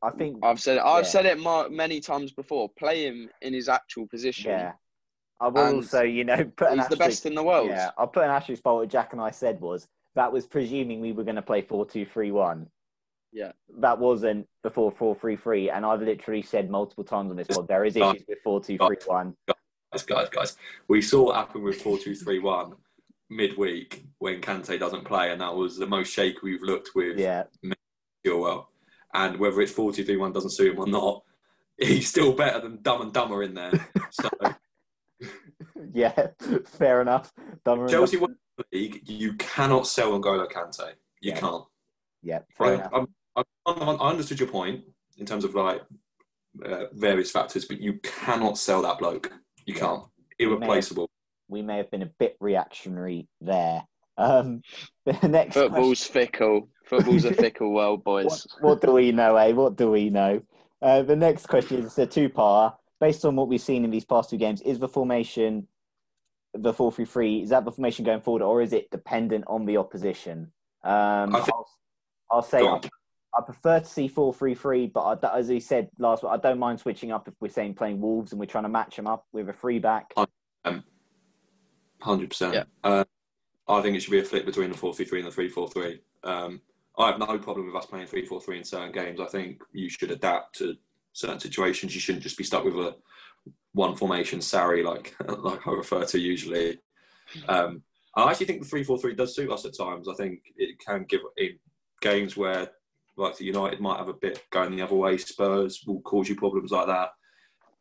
I think, I've said it. I've Yeah. said it many times before. Play him in his actual position. yeah. I will also, you know, put an He's the best in the world. Yeah, I'll put an asterisk by what Jack and I said was that was presuming we were going to play 4 2 3 1. Yeah. That wasn't before 4 3 3. And I've literally said multiple times on this pod there is issues with 4 2 3 1. Guys, guys, guys. We saw what happened with four two three one midweek when Kante doesn't play, and that was the most shaky we've looked with Yeah, Chilwell. And whether it's four two three one doesn't suit him or not, he's still better than Dumb and Dumber in there. So yeah, fair enough. Dumber Chelsea the league. You cannot sell N'Golo Kante. You Yeah. can't. Yeah, fair I, enough. I, I understood your point in terms of like uh, various factors, but you cannot sell that bloke. You can't. Irreplaceable. We may have been a bit reactionary there. Um, the next Football's fickle. Football's a fickle world, boys. What, what, do we know, eh? What do we know? Uh, the next question is a two-part. Based on what we've seen in these past two games, is the formation the four-three-three? Is that the formation going forward, or is it dependent on the opposition? Um, I think- I'll, I'll say I. I prefer to see four-three-three, but I, as he said last week, I don't mind switching up if we're saying playing Wolves and we're trying to match them up with a free back. Hundred percent. Yeah. Uh, I think it should be a flip between the four three three and the three four three. Um, I have no problem with us playing three four three in certain games. I think you should adapt to certain situations. You shouldn't just be stuck with a one formation Sarri like like I refer to usually. Um, I actually think the three four three does suit us at times. I think it can give in games where like the United might have a bit going the other way. Spurs will cause you problems like that.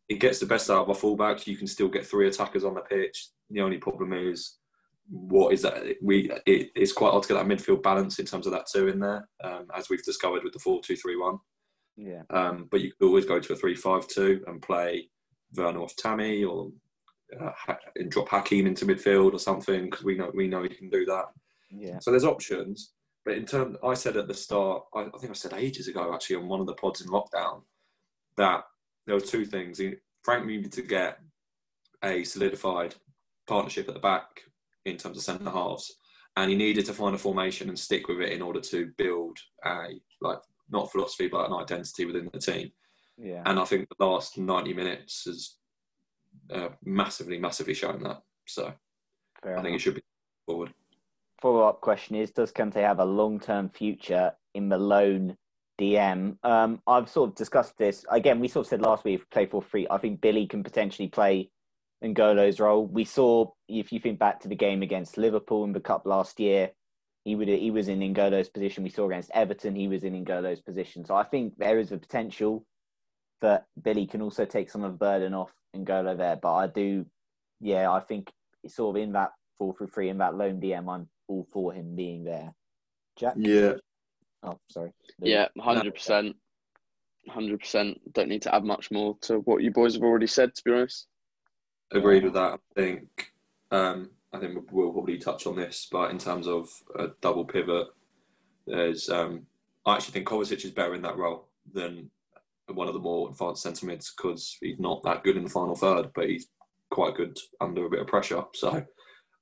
It gets the best out of our fullbacks. You can still get three attackers on the pitch. The only problem is what is that? We it, it's quite hard to get that midfield balance in terms of that two in there, um, as we've discovered with the four two three one. Yeah, Um, but you could always go to a three five two and play Werner off Tammy or uh, Ha- and drop Hakim into midfield or something because we know we know he can do that. yeah, So there's options. But in terms, I said at the start, I, I think I said ages ago actually on one of the pods in lockdown that there were two things. Frank needed to get a solidified partnership at the back in terms of centre halves, and he needed to find a formation and stick with it in order to build a like not philosophy but an identity within the team. yeah. And I think the last 90 minutes has uh, massively, massively shown that. So Fair I think it should be forward. follow up question is Does Kante have a long term future in the lone DM? Um, I've sort of discussed this. Again, we sort of said last week, play for free. I think Billy can potentially play N'Golo's role. We saw, if you think back to the game against Liverpool in the Cup last year, he would he was in N'Golo's position. We saw against Everton, he was in N'Golo's position. So I think there is a potential that Billy can also take some of the burden off N'Golo there. But I do, yeah, I think it's sort of in that four through three in that lone DM. I'm all for him being there. Jack. Yeah, Oh, sorry. Yeah, hundred percent, hundred percent. Don't need to add much more to what you boys have already said. To be honest, agreed with that. I think um, I think we'll probably touch on this, but in terms of a double pivot, there's um, I actually think Kovacic is better in that role than one of the more advanced centre mids because he's not that good in the final third, but he's quite good under a bit of pressure. So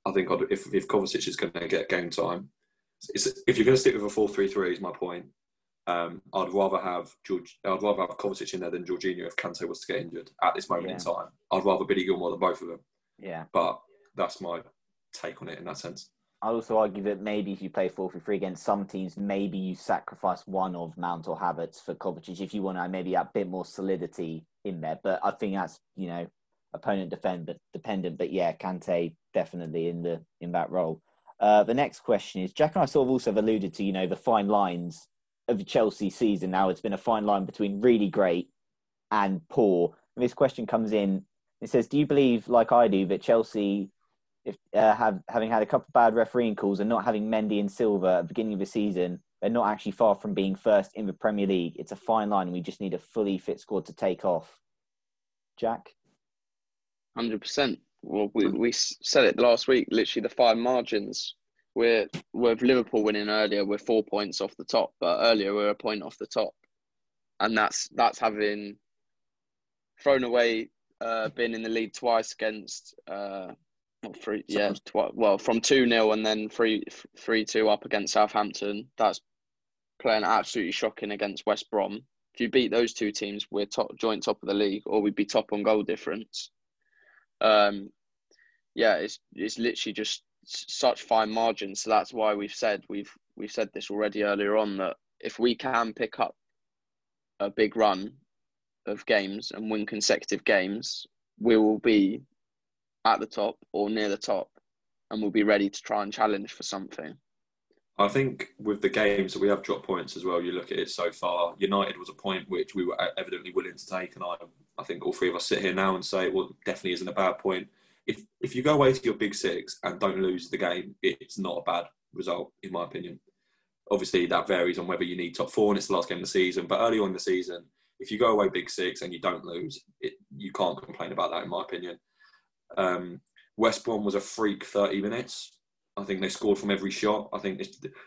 I think I'd, if if Kovacic is going to get game time, it's, if you're going to stick with a four-three-three, is my point. Um, I'd rather have George. I'd rather have Kovacic in there than Jorginho if Kante was to get injured at this moment in time. I'd rather Billy Gilmour than both of them. Yeah. But that's my take on it in that sense. I'd also argue that maybe if you play 4 3 against some teams, maybe you sacrifice one of Mount or Havertz for Kovacic if you want to maybe a bit more solidity in there. But I think that's, you know, opponent defend, but dependent. But yeah, Kante definitely in the in that role. Uh, the next question is Jack and I sort of also have alluded to, you know, the fine lines of the Chelsea season. Now it's been a fine line between really great and poor. And this question comes in. It says, "Do you believe, like I do, that Chelsea, if uh, have having had a couple of bad refereeing calls and not having Mendy and Silva at the beginning of the season, they're not actually far from being first in the Premier League. It's a fine line, we just need a fully fit squad to take off." Jack, hundred percent. Well, we we said it last week. Literally, the fine margins. We're with Liverpool winning earlier. We're four points off the top, but earlier we we're a point off the top, and that's that's having thrown away, uh, been in the lead twice against, uh, not three, yeah, twi- well, from two 0 and then three three two up against Southampton. That's playing absolutely shocking against West Brom. If you beat those two teams, we're top joint top of the league, or we'd be top on goal difference. Um, yeah, it's it's literally just such fine margins. So that's why we've said we've we've said this already earlier on that if we can pick up a big run of games and win consecutive games, we will be at the top or near the top, and we'll be ready to try and challenge for something. I think with the games that we have dropped points as well, you look at it so far. United was a point which we were evidently willing to take, and I, I think all three of us sit here now and say, well, definitely isn't a bad point. If if you go away to your big six and don't lose the game, it's not a bad result in my opinion. Obviously, that varies on whether you need top four and it's the last game of the season. But early on in the season, if you go away big six and you don't lose, it, you can't complain about that, in my opinion. Um, West Brom was a freak 30 minutes. I think they scored from every shot. I think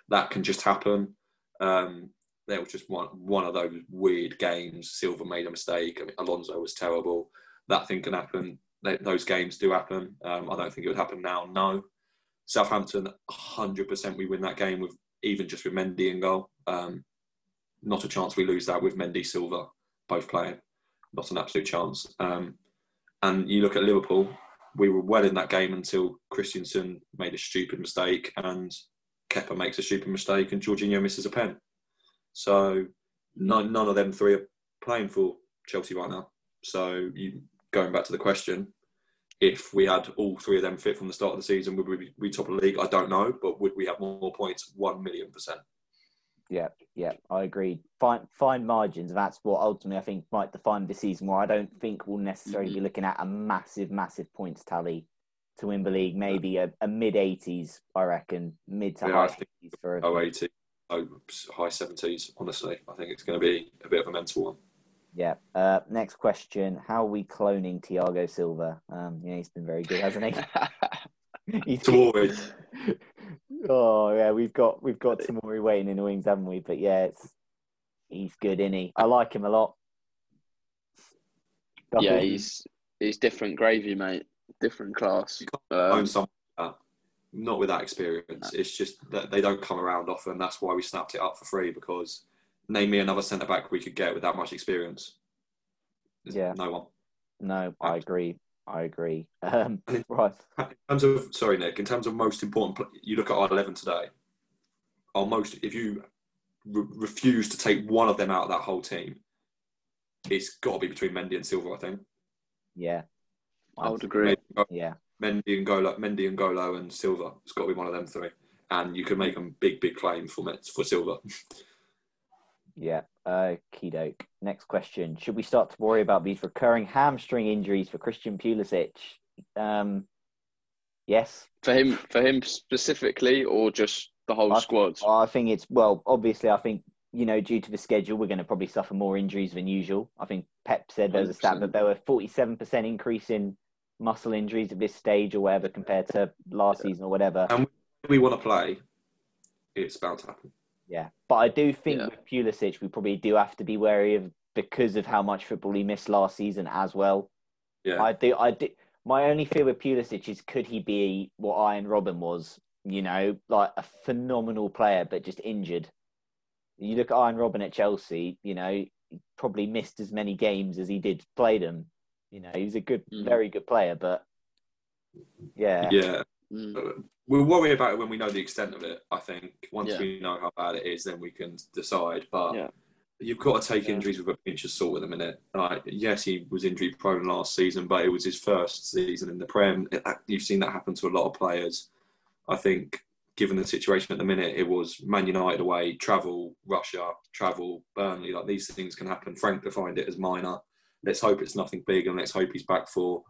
that can just happen. Um, there was just one one of those weird games. Silva made a mistake. I mean, Alonso was terrible. That thing can happen. They, those games do happen. Um, I don't think it would happen now. No. Southampton, 100% we win that game with even just with Mendy in goal. Um, not a chance we lose that with Mendy Silva both playing. Not an absolute chance. Um, and you look at Liverpool, we were well in that game until Christensen made a stupid mistake and Kepa makes a stupid mistake and Jorginho misses a pen. So none, none of them three are playing for Chelsea right now. So you, going back to the question, if we had all three of them fit from the start of the season, would we be we top of the league? I don't know, but would we have more points? One million percent. Yeah, yeah, I agree. Fine, fine margins. That's what ultimately I think might define the season. Where I don't think we'll necessarily mm-hmm. be looking at a massive, massive points tally to win the league. Maybe a, a mid eighties, I reckon, mid to yeah, high eighties for a, oh, 80, oh, high seventies. Honestly, I think it's going to be a bit of a mental one. Yeah. Uh, next question: How are we cloning Thiago Silva? Um, yeah, he's been very good, hasn't he? he's oh yeah, we've got we've got Tomori waiting in the wings, haven't we? But yeah, it's he's good, isn't he? I like him a lot. yeah, he's he's different gravy, mate. Different class. Um, some, uh, not with that experience. It's just that they don't come around often. That's why we snapped it up for free because name me another centre back we could get with that much experience. There's yeah, no one. No, I agree. I agree. Um, right. In terms of sorry, Nick. In terms of most important, you look at our eleven today. Our most, if you re- refuse to take one of them out of that whole team, it's got to be between Mendy and Silva. I think. Yeah, I would agree. yeah, Mendy and Golo, Mendy and Golo and Silva. It's got to be one of them three, and you can make a big, big claim for for Silva. Yeah, uh, doke. Next question: Should we start to worry about these recurring hamstring injuries for Christian Pulisic? Um, yes. For him, for him specifically, or just the whole I, squad? I think it's well. Obviously, I think you know, due to the schedule, we're going to probably suffer more injuries than usual. I think Pep said there was a stat that there were forty-seven percent increase in muscle injuries at this stage or whatever compared to last season or whatever. And we want to play, it's about to happen. Yeah, but I do think yeah. with Pulisic, we probably do have to be wary of because of how much football he missed last season as well. Yeah, I do. I do. My only fear with Pulisic is could he be what Arjen Robben was? You know, like a phenomenal player, but just injured. You look at Arjen Robben at Chelsea. You know, he probably missed as many games as he did play them. You know, he was a good, mm. very good player, but yeah, yeah. Mm we'll worry about it when we know the extent of it. I think once yeah. we know how bad it is, then we can decide. But yeah. you've got to take yeah. injuries with a pinch of salt at the minute. Like, yes, he was injury prone last season, but it was his first season in the Prem. It, you've seen that happen to a lot of players. I think, given the situation at the minute, it was Man United away, travel, Russia, travel, Burnley. Like these things can happen. Frank defined it as minor. Let's hope it's nothing big, and let's hope he's back for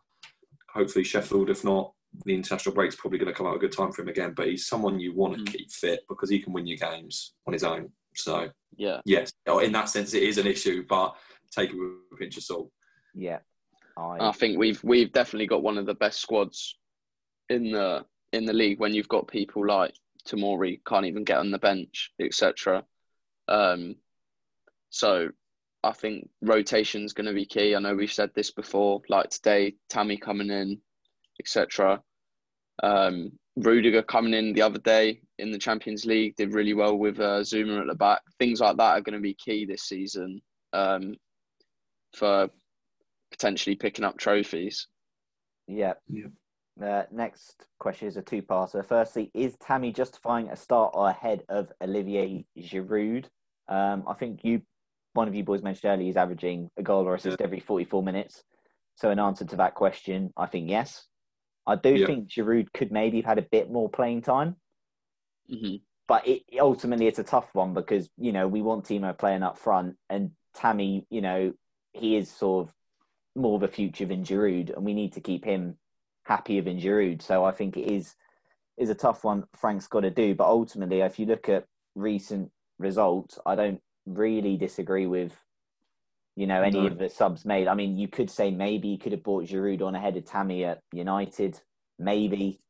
hopefully Sheffield, if not the international break's probably going to come out a good time for him again. But he's someone you want to mm. keep fit because he can win you games on his own. So yeah, yes, oh, in that sense, it is an issue, but take it with a pinch of salt. Yeah, I... I think we've we've definitely got one of the best squads in the in the league when you've got people like Tomori can't even get on the bench, etc. Um, so I think rotation is going to be key. I know we've said this before. Like today, Tammy coming in, etc. Um, Rudiger coming in the other day in the Champions League did really well with uh, Zouma at the back. Things like that are going to be key this season um, for potentially picking up trophies. Yeah. yeah. Uh, next question is a two-parter. Firstly, is Tammy justifying a start ahead of Olivier Giroud? Um, I think you, one of you boys mentioned earlier, he's averaging a goal or assist yeah. every 44 minutes. So, in answer to that question, I think yes. I do yeah. think Giroud could maybe have had a bit more playing time. Mm-hmm. But it, ultimately, it's a tough one because, you know, we want Timo playing up front and Tammy, you know, he is sort of more of a future than Giroud and we need to keep him happier than Giroud. So I think it is is a tough one Frank's got to do. But ultimately, if you look at recent results, I don't really disagree with you know, any No. of the subs made. I mean, you could say maybe he could have bought Giroud on ahead of Tammy at United, maybe.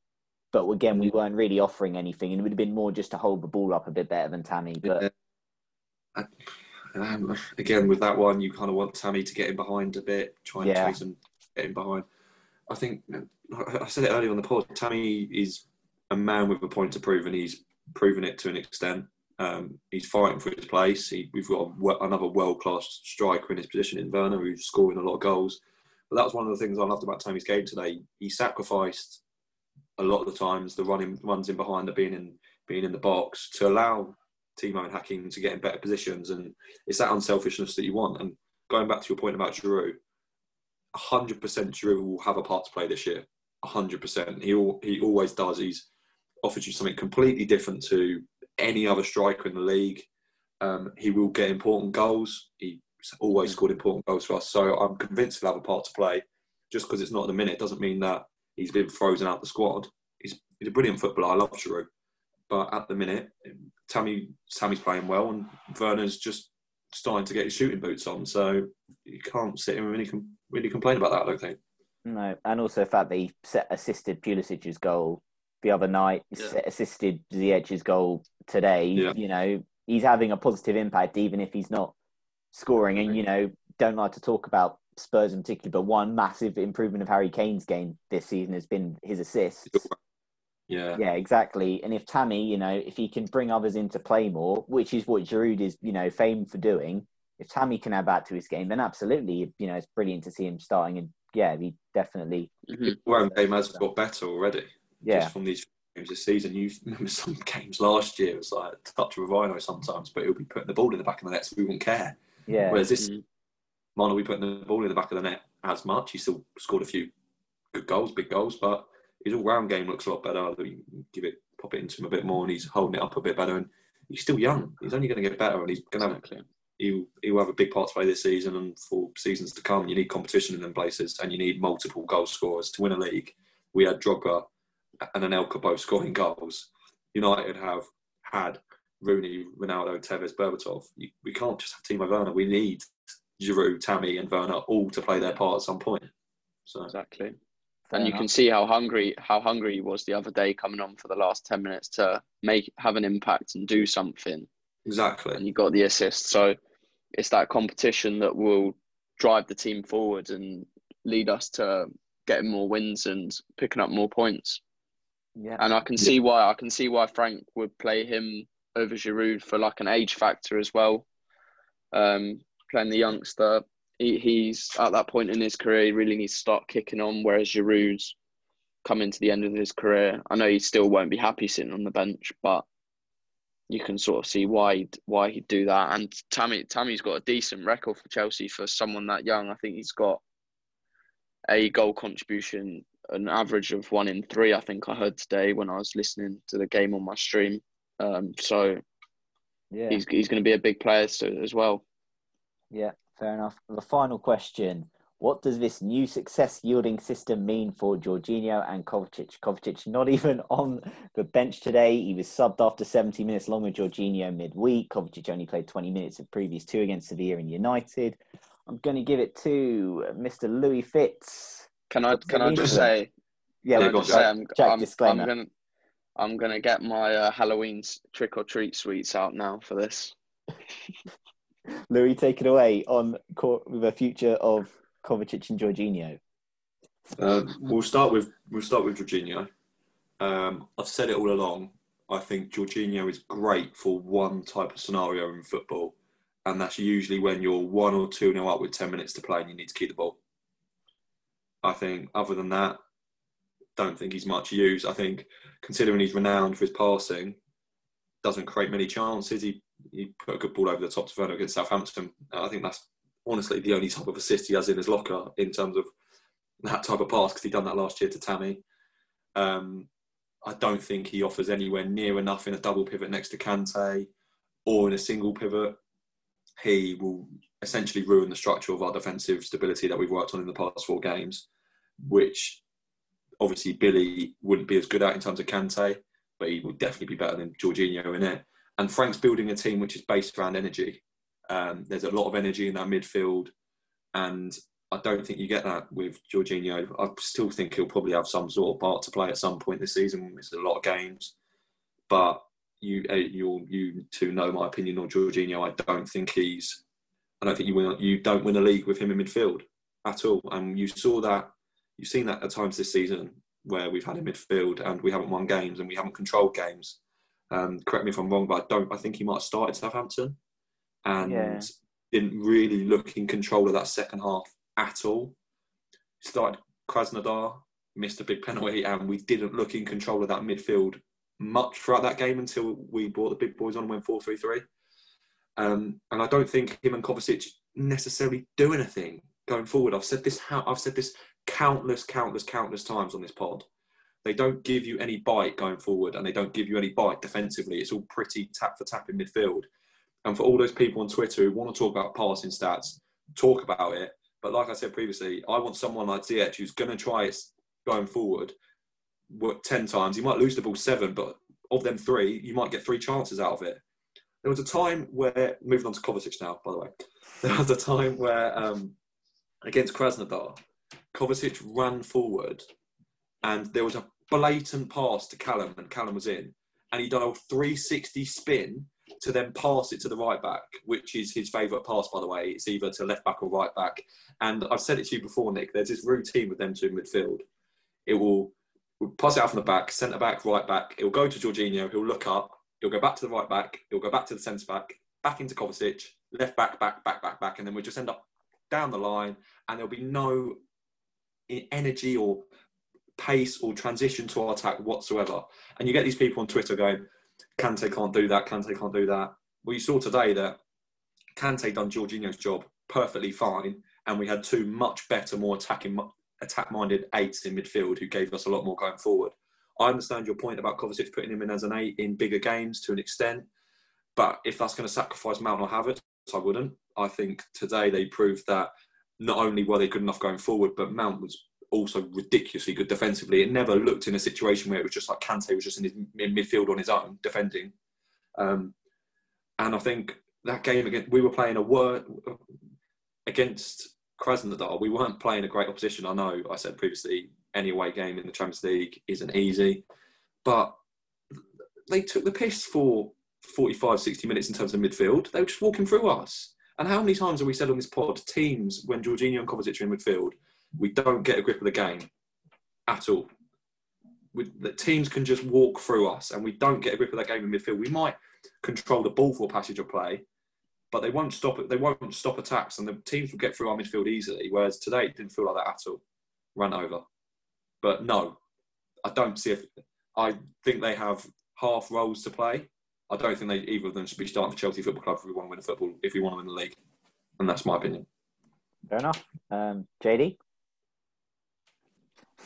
But again, we weren't really offering anything, and it would have been more just to hold the ball up a bit better than Tammy. But Yeah. Um, again, with that one, you kind of want Tammy to get in behind a bit, try and Yeah. chase him, get in behind. I think I I said it earlier on the pod. Tammy is a man with a point to prove, and he's proven it to an extent. Um, he's fighting for his place. He, we've got another world class striker in his position in Werner, who's scoring a lot of goals. But that was one of the things I loved about Tammy's game today. He sacrificed a lot of the times the running runs in behind, the being in being in the box to allow Timo and Hakim to get in better positions, and it's that unselfishness that you want. And going back to your point about Giroud, hundred percent Giroud will have a part to play this year. hundred percent. He al- he always does. He's offered you something completely different to any other striker in the league. Um, he will get important goals. He's always scored important goals for us. So I'm convinced he'll have a part to play. Just because it's not at the minute doesn't mean that he's been frozen out the squad. He's, he's a brilliant footballer. I love Giroud. But at the minute, Tammy Tammy's playing well, and Werner's just starting to get his shooting boots on. So you can't sit and really really complain about that. I don't think. no, and also the fact that he set, assisted Pulisic's goal the other night, Yeah. assisted Ziyech's goal today. Yeah. You know, he's having a positive impact, even if he's not scoring. And you know, don't like to talk about Spurs in particular, but one massive improvement of Harry Kane's game this season has been his assists. Yeah. Yeah, exactly. And if Tammy, you know, if he can bring others into play more, which is what Giroud is, you know, famed for doing, if Tammy can add that to his game, then absolutely, you know, it's brilliant to see him starting. And yeah, he definitely, Mhm. The Round game has got better already. Yeah, Just from these games this season, you remember some games last year. It was like a touch of a rhino sometimes, but he'll be putting the ball in the back of the net, so we won't care. yeah, Whereas this Mhm. Mano, we putting the ball in the back of the net as much. He still scored a few good goals, big goals, but his all-round game looks a lot better. You give it, pop it into him a bit more, and he's holding it up a bit better. And he's still young. He's only going to get better, and he's going to have Exactly. he'll, he'll have a big part to play this season and for seasons to come. You need competition in them places, and you need multiple goal scorers to win a league. We had Drogba and Anelka both scoring goals. United have had Rooney, Ronaldo, Tevez, Berbatov. We can't just have Timo Werner. We need Giroud, Tammy, and Werner all to play their part at some point. So Exactly. fair and you enough. can see how hungry how hungry he was the other day coming on for the last 10 minutes to make have an impact and do something exactly, and you got the assist so it's that competition that will drive the team forward and lead us to getting more wins and picking up more points yeah, and I can see why I can see why Frank would play him over Giroud for like an age factor as well. Um playing the youngster he, he's at that point in his career he really needs to start kicking on whereas Giroud's coming to the end of his career. I know he still won't be happy sitting on the bench but you can sort of see why he'd, why he'd do that. And Tammy Tammy's got a decent record for Chelsea for someone that young. I think he's got a goal contribution an average of one in three I think I heard today when I was listening to the game on my stream um, so yeah, he's, he's going to be a big player so, as well yeah, fair enough. The final question: What does this new success yielding system mean for Jorginho and Kovacic? Kovacic not even on the bench today. He was subbed after 70 minutes along with Jorginho midweek. Kovacic only played 20 minutes of previous two against Sevilla and United. I'm going to give it to Mr. Louis Fitz. Can I can I just say Yeah, can Yeah, I go just on, say I'm, Jack, I'm, disclaimer. I'm gonna I'm gonna get my uh, Halloween trick or treat sweets out now for this Louis, take it away on co- the future of Kovacic and Jorginho. Um, we'll start with we'll start with Jorginho. Um, I've said it all along. I think Jorginho is great for one type of scenario in football, and that's usually when you're one or two nil up with ten minutes to play and you need to keep the ball. I think other than that, don't think he's much use. I think considering he's renowned for his passing, doesn't create many chances. He he put a good ball over the top to Werner against Southampton. I think that's honestly the only type of assist he has in his locker in terms of that type of pass because he done that last year to Tammy. Um, I don't think he offers anywhere near enough in a double pivot next to Kante or in a single pivot. He will essentially ruin the structure of our defensive stability that we've worked on in the past four games, which obviously Billy wouldn't be as good at in terms of Kante, but he would definitely be better than Jorginho in it. And Frank's building a team which is based around energy. Um, there's a lot of energy in that midfield, and I don't think you get that with Jorginho. I still think he'll probably have some sort of part to play at some point this season. It's a lot of games, but you uh, you you two know my opinion on Jorginho. I don't think he's. I don't think you win. You don't win a league with him in midfield at all. And you saw that. You've seen that at times this season where we've had a midfield and we haven't won games and we haven't controlled games. Um, correct me if I'm wrong, but I don't. I think he might have started Southampton and yeah. didn't really look in control of that second half at all. Started Krasnodar, missed a big penalty, and we didn't look in control of that midfield much throughout that game until we brought the big boys on and went 4 3 3. Um, and I don't think him and Kovacic necessarily do anything going forward. I've said this. How I've said this countless, countless, countless times on this pod. They don't give you any bite going forward, and they don't give you any bite defensively. It's all pretty tap for tap in midfield. And for all those people on Twitter who want to talk about passing stats, talk about it. But like I said previously, I want someone like Ziyech who's going to try it going forward. Work ten times, you might lose the ball seven, but of them three, you might get three chances out of it. There was a time where, moving on to Kovacic now, by the way, there was a time where um, against Krasnodar, Kovacic ran forward and there was a blatant pass to Callum and Callum was in and he done a 360 spin to then pass it to the right back, which is his favourite pass, by the way. It's either to left back or right back. And I've said it to you before, Nick. There's this routine with them two in midfield. It will pass it out from the back, centre back, right back. It'll go to Jorginho. He'll look up. He'll go back to the right back. He'll go back to the centre back, back into Kovacic, left back, back, back, back, back, and then we'll just end up down the line, and there'll be no energy or pace or transition to our attack whatsoever. And you get these people on Twitter going, Kante can't do that, Kante can't do that. Well, you saw today that Kante done Jorginho's job perfectly fine, and we had two much better, more attacking, attack-minded eights in midfield who gave us a lot more going forward. I understand your point about Kovacic putting him in as an eight in bigger games to an extent, but if that's going to sacrifice Mount or Havertz, I wouldn't. I think today they proved that not only were they good enough going forward, but Mount was also ridiculously good defensively. It never looked in a situation where it was just like Kante was just in, his, in midfield on his own defending. Um, and I think that game again, we were playing a word against Krasnodar. We weren't playing a great opposition. I know I said previously any away game in the Champions League isn't easy, but they took the piss for 45, 60 minutes in terms of midfield. They were just walking through us. And how many times have we said on this pod, teams, when Jorginho and Kovacic are in midfield, we don't get a grip of the game at all. We, the teams can just walk through us and we don't get a grip of that game in midfield. We might control the ball for passage of play, but they won't stop it. They won't stop attacks, and the teams will get through our midfield easily. Whereas today, it didn't feel like that at all. Run over, but no, I don't see if. I think they have half roles to play. I don't think they either of them should be starting for Chelsea Football Club if we want to win a football if we want to win the league, and that's my opinion. Fair enough. Um, JD.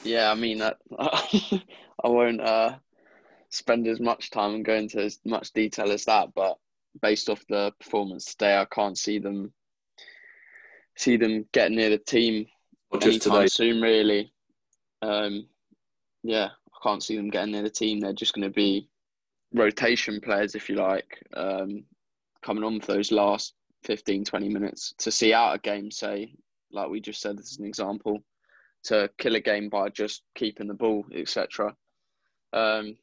Yeah, I mean, I, I won't uh, spend as much time and go into as much detail as that, but based off the performance today, I can't see them see them getting near the team well, anytime today. soon. Really, um, yeah, I can't see them getting near the team. They're just going to be rotation players, if you like, um, coming on for those last 15, 20 minutes to see out a game, say, like we just said, this is an example, to kill a game by just keeping the ball, etc. Um,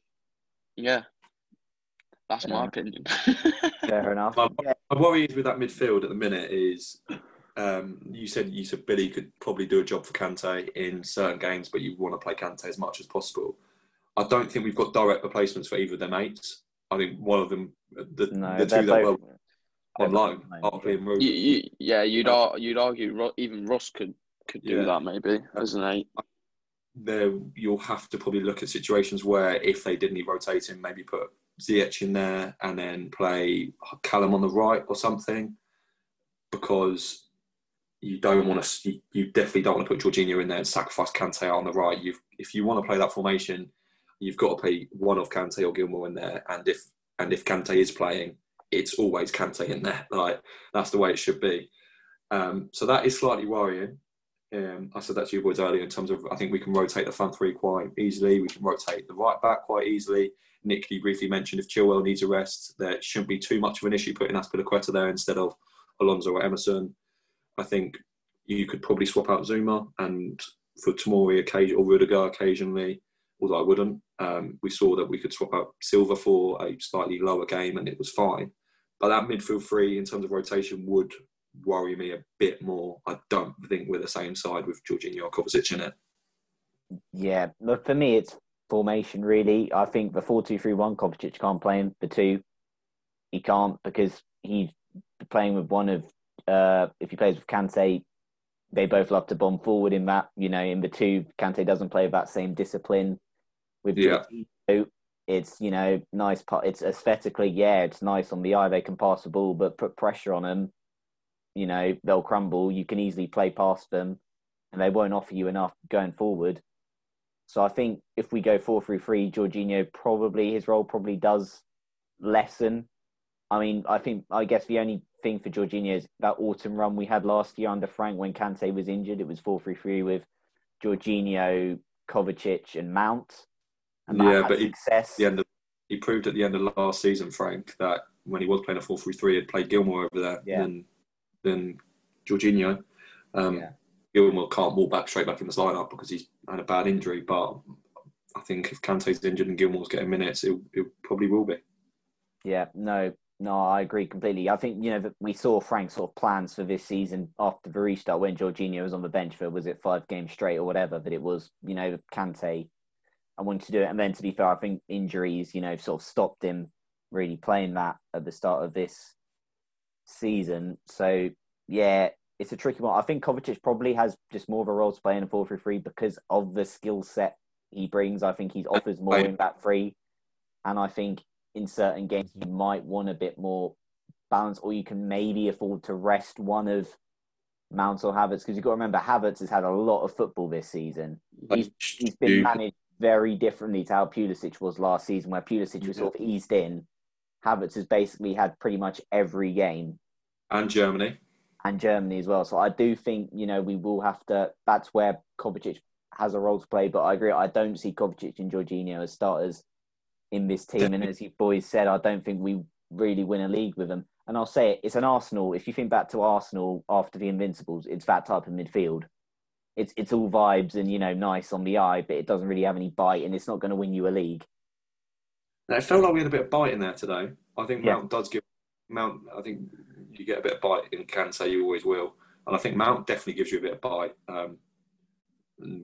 yeah, that's Fair my enough. opinion. Fair enough. My, my worry with that midfield at the minute is um, you said you said Billy could probably do a job for Kante in certain games, but you want to play Kante as much as possible. I don't think we've got direct replacements for either of them eights. I think one of them, the, no, the two that were on loan, Barkley and Rooney. You, you, yeah, you'd uh, ar- you'd argue even Ross could could do yeah. that maybe as an eight. There, you'll have to probably look at situations where if they did need rotating, maybe put Ziyech in there and then play Callum on the right or something, because you don't want to. You definitely don't want to put Jorginho in there and sacrifice Kante on the right. You've, if you want to play that formation, you've got to play one of Kante or Gilmour in there. And if and if Kante is playing, it's always Kante in there. Like that's the way it should be. Um, so that is slightly worrying. Um, I said that to you boys earlier in terms of I think we can rotate the front three quite easily. We can rotate the right back quite easily. Nick, you briefly mentioned if Chilwell needs a rest, there shouldn't be too much of an issue putting Azpilicueta there instead of Alonso or Emerson. I think you could probably swap out Zouma and for Tomori occasion or Rudiger occasionally, although I wouldn't. Um, we saw that we could swap out Silva for a slightly lower game and it was fine. But that midfield three in terms of rotation would worry me a bit more. I don't think we're the same side with Jorginho Kovacic in it. Yeah, but for me, it's formation really. I think the four-two-three-one, Kovacic can't play him the two. He can't because he's playing with one of. Uh, if he plays with Kante, they both love to bomb forward in that. You know, in the two, Kante doesn't play with that same discipline. With yeah. it's you know nice. It's aesthetically, yeah, it's nice on the eye. They can pass the ball, but put pressure on them. You know, they'll crumble. You can easily play past them, and they won't offer you enough going forward. So I think if we go four through three, Jorginho probably his role probably does lessen. I mean, I think I guess the only thing for Jorginho is that autumn run we had last year under Frank when Kante was injured. It was four through three with Jorginho, Kovacic, and Mount. And yeah, but success. He, the end of, he proved at the end of last season, Frank, that when he was playing a four through three, he'd played Gilmour over there yeah. than than Jorginho. Um, yeah. Gilmour can't walk back straight back in the lineup because he's had a bad injury. But I think if Kante's injured and Gilmour's getting minutes, it, it probably will be. Yeah, no, no, I agree completely. I think you know we saw Frank's sort of plans for this season after the restart when Jorginho was on the bench for was it five games straight or whatever. But it was you know Kante. I wanted to do it, and then to be fair, I think injuries you know sort of stopped him really playing that at the start of this season. So yeah, it's a tricky one. I think Kovacic probably has just more of a role to play in a 4 3 3 because of the skill set he brings. I think he offers more in that three. And I think in certain games, you might want a bit more balance, or you can maybe afford to rest one of Mount or Havertz because you've got to remember Havertz has had a lot of football this season. He's, he's been managed very differently to how Pulisic was last season, where Pulisic was sort of eased in. Havertz has basically had pretty much every game. And Germany and Germany as well. So I do think you know we will have to. That's where Kovacic has a role to play. But I agree. I don't see Kovacic and Jorginho as starters in this team. And as you boys said, I don't think we really win a league with them. And I'll say it, it's an Arsenal. If you think back to Arsenal after the Invincibles, it's that type of midfield. It's it's all vibes and you know nice on the eye, but it doesn't really have any bite, and it's not going to win you a league. Now, it felt like we had a bit of bite in there today. I think Mount yeah. does give Mount. I think you get a bit of bite in Kante, you always will. And I think Mount definitely gives you a bit of bite. Um,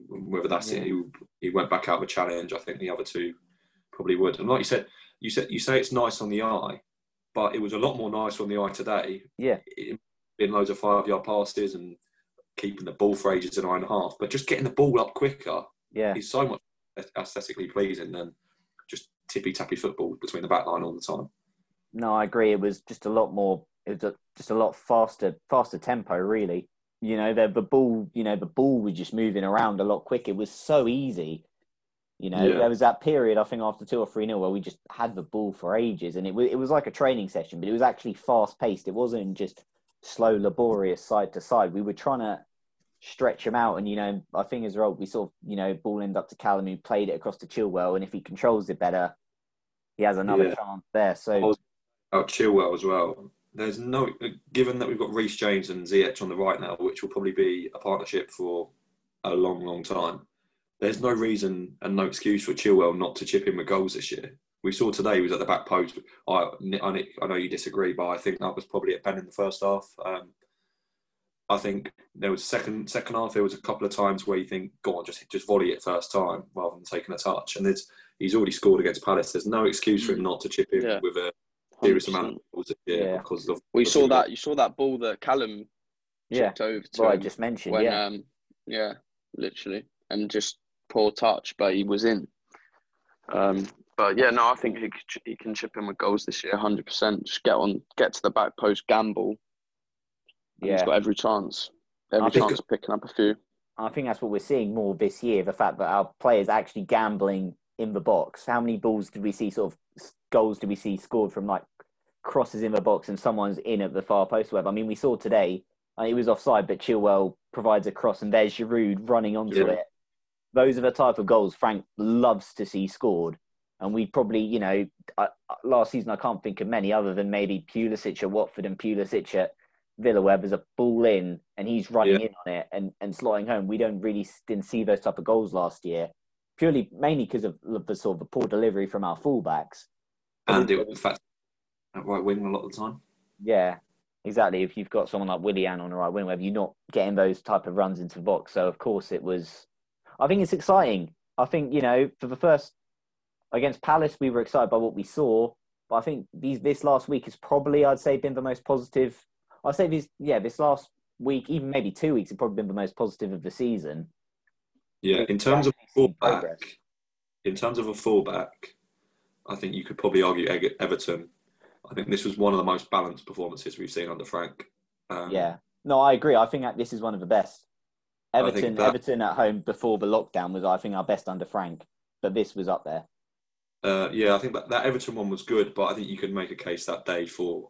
whether that's yeah. it, he, he went back out of a challenge. I think the other two probably would. And like you said, you said you say it's nice on the eye, but it was a lot more nice on the eye today. Yeah, in loads of five yard passes and keeping the ball for ages an hour and a half, but just getting the ball up quicker. Yeah, is so much aesthetically pleasing than just tippy tappy football between the back line all the time. No, I agree. It was just a lot more it was a, just a lot faster, faster tempo. Really, you know, the, the ball, you know, the ball was just moving around a lot quicker. It was so easy. You know, yeah. there was that period I think after two or three nil where we just had the ball for ages, and it was it was like a training session, but it was actually fast paced. It wasn't just slow, laborious side to side. We were trying to stretch him out, and you know, I think as well we sort of you know ball ended up to Callum who played it across to Chilwell, and if he controls it better, he has another yeah. chance there. So. Oh, Chilwell as well there's no given that we've got Reece James and Ziyech on the right now, which will probably be a partnership for a long, long time. There's no reason and no excuse for Chilwell not to chip in with goals this year. We saw today he was at the back post. I, I, I know you disagree, but I think that was probably at Ben in the first half. Um, I think there was second second half. There was a couple of times where you think, "Go on, just just volley it first time rather than taking a touch." And he's already scored against Palace. There's no excuse for him not to chip in yeah. with a serious amount of yeah, because of we saw that you saw that ball that Callum yeah over to well, I just mentioned when, yeah um, yeah literally and just poor touch but he was in um, but yeah no I think he, he can chip in with goals this year 100 percent just get on get to the back post gamble yeah he's got every chance every chance of picking up a few I think that's what we're seeing more this year the fact that our players actually gambling in the box how many balls did we see sort of goals did we see scored from like crosses in the box and someone's in at the far post web. I mean, we saw today uh, it was offside, but Chilwell provides a cross and there's Giroud running onto yeah. it. Those are the type of goals Frank loves to see scored. And we probably, you know, last season I can't think of many other than maybe Pulisic at Watford and Pulisic at Villa where there's a ball in and he's running Yeah. in on it and, and slotting home. We don't really didn't see those type of goals last year, purely mainly because of the sort of the poor delivery from our fullbacks. And it, in fact, at right wing a lot of the time. Yeah, exactly. If you've got someone like Willian on the right wing, where you're not getting those type of runs into the box, so of course it was. I think it's exciting. I think you know for the first against Palace, we were excited by what we saw, but I think these this last week has probably I'd say been the most positive. I'd say this yeah this last week, even maybe two weeks, have probably been the most positive of the season. Yeah, in terms of fullback, progress. in terms of a fullback, I think you could probably argue Everton. I think this was one of the most balanced performances we've seen under Frank. Um, Yeah, no, I agree. I think that this is one of the best. Everton, that- Everton at home before the lockdown was, I think, our best under Frank, but this was up there. Uh, yeah, I think that, that Everton one was good, but I think you could make a case that day for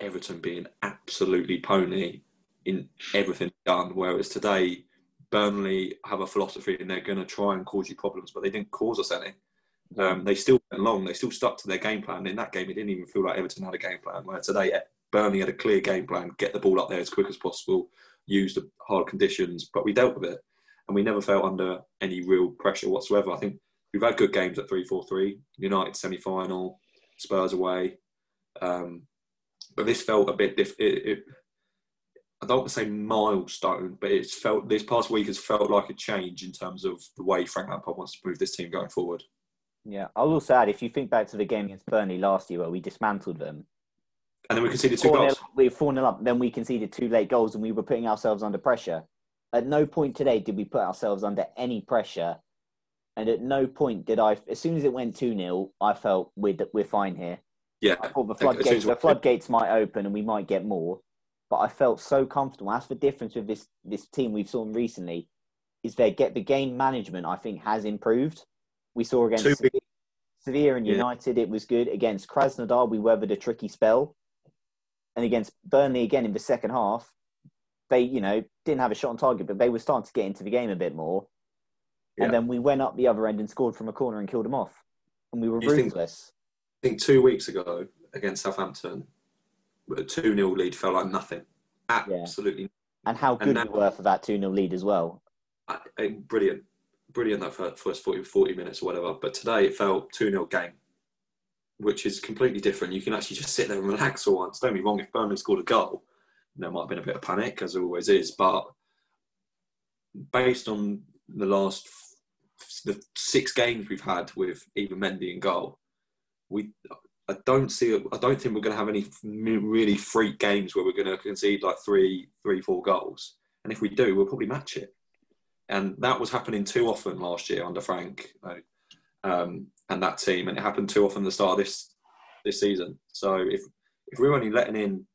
Everton being absolutely pony in everything done. Whereas today, Burnley have a philosophy and they're going to try and cause you problems, but they didn't cause us any. Um, they still went along. They still stuck to their game plan. In that game, it didn't even feel like Everton had a game plan. Where today, Burnley had a clear game plan: get the ball up there as quick as possible, use the hard conditions. But we dealt with it, and we never felt under any real pressure whatsoever. I think we've had good games at three four three. United semi final, Spurs away, um, but this felt a bit diff. It, it, I don't want to say milestone, but it's felt this past week has felt like a change in terms of the way Frank Lampard wants to move this team going forward. Yeah, I'll also add if you think back to the game against Burnley last year where we dismantled them, And then we conceded two goals. we were 4 0 up, then we conceded two late goals and we were putting ourselves under pressure. At no point today did we put ourselves under any pressure. And at no point did I, as soon as it went 2 0, I felt we're, we're fine here. Yeah, I thought the floodgates, the floodgates might open and we might get more. But I felt so comfortable. That's the difference with this this team we've seen recently, is they get the game management. I think has improved. We saw against Sevilla, Sevilla and Yeah. United, it was good. Against Krasnodar, we weathered a tricky spell, and against Burnley again in the second half, they you know didn't have a shot on target, but they were starting to get into the game a bit more. Yeah. And then we went up the other end and scored from a corner and killed them off, and we were You think- ruthless. I think two weeks ago against Southampton, a 2 0 lead felt like nothing. Absolutely And how And good now- we were for that 2 0 lead as well. uh, uh, brilliant. Brilliant that fir- first 40, 40 minutes or whatever. But today it felt 2 0 game, which is completely different. You can actually just sit there and relax for once. Don't be wrong, if Burnley scored a goal, there might have been a bit of panic, as there always is. But based on the last the six games we've had with even Mendy and goal, we I don't see I don't think we're going to have any really freak games where we're going to concede like three three four goals. And if we do, we'll probably match it. And that was happening too often last year under Frank um, and that team, and it happened too often at the start of this this season. So if if we're only letting in,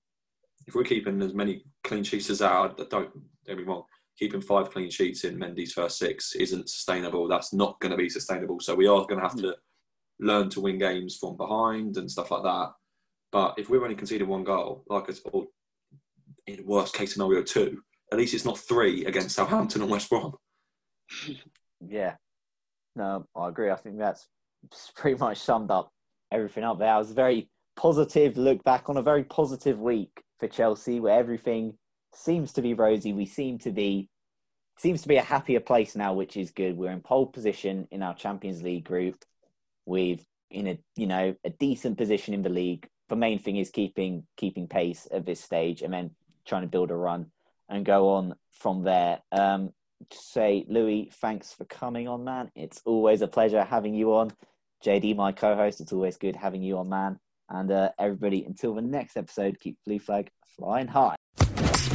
if we're keeping as many clean sheets as that, don't don't me wrong, keeping five clean sheets in Mendy's first six isn't sustainable. That's not going to be sustainable. So we are going to have hmm. to learn to win games from behind and stuff like that. But if we're only conceding one goal, like it's or in worst case scenario two, at least it's not three against Southampton and West Brom. Yeah. No, I agree. I think that's pretty much summed up everything up there. I was a very positive look back on a very positive week for Chelsea where everything seems to be rosy. We seem to be seems to be a happier place now, which is good. We're in pole position in our Champions League group. We've in a you know a decent position in the league. The main thing is keeping keeping pace at this stage and then trying to build a run and go on from there. Um, say, Louis, thanks for coming on, man. It's always a pleasure having you on. JD, my co-host, it's always good having you on, man. And uh, everybody, until the next episode, keep Blue Flag flying high.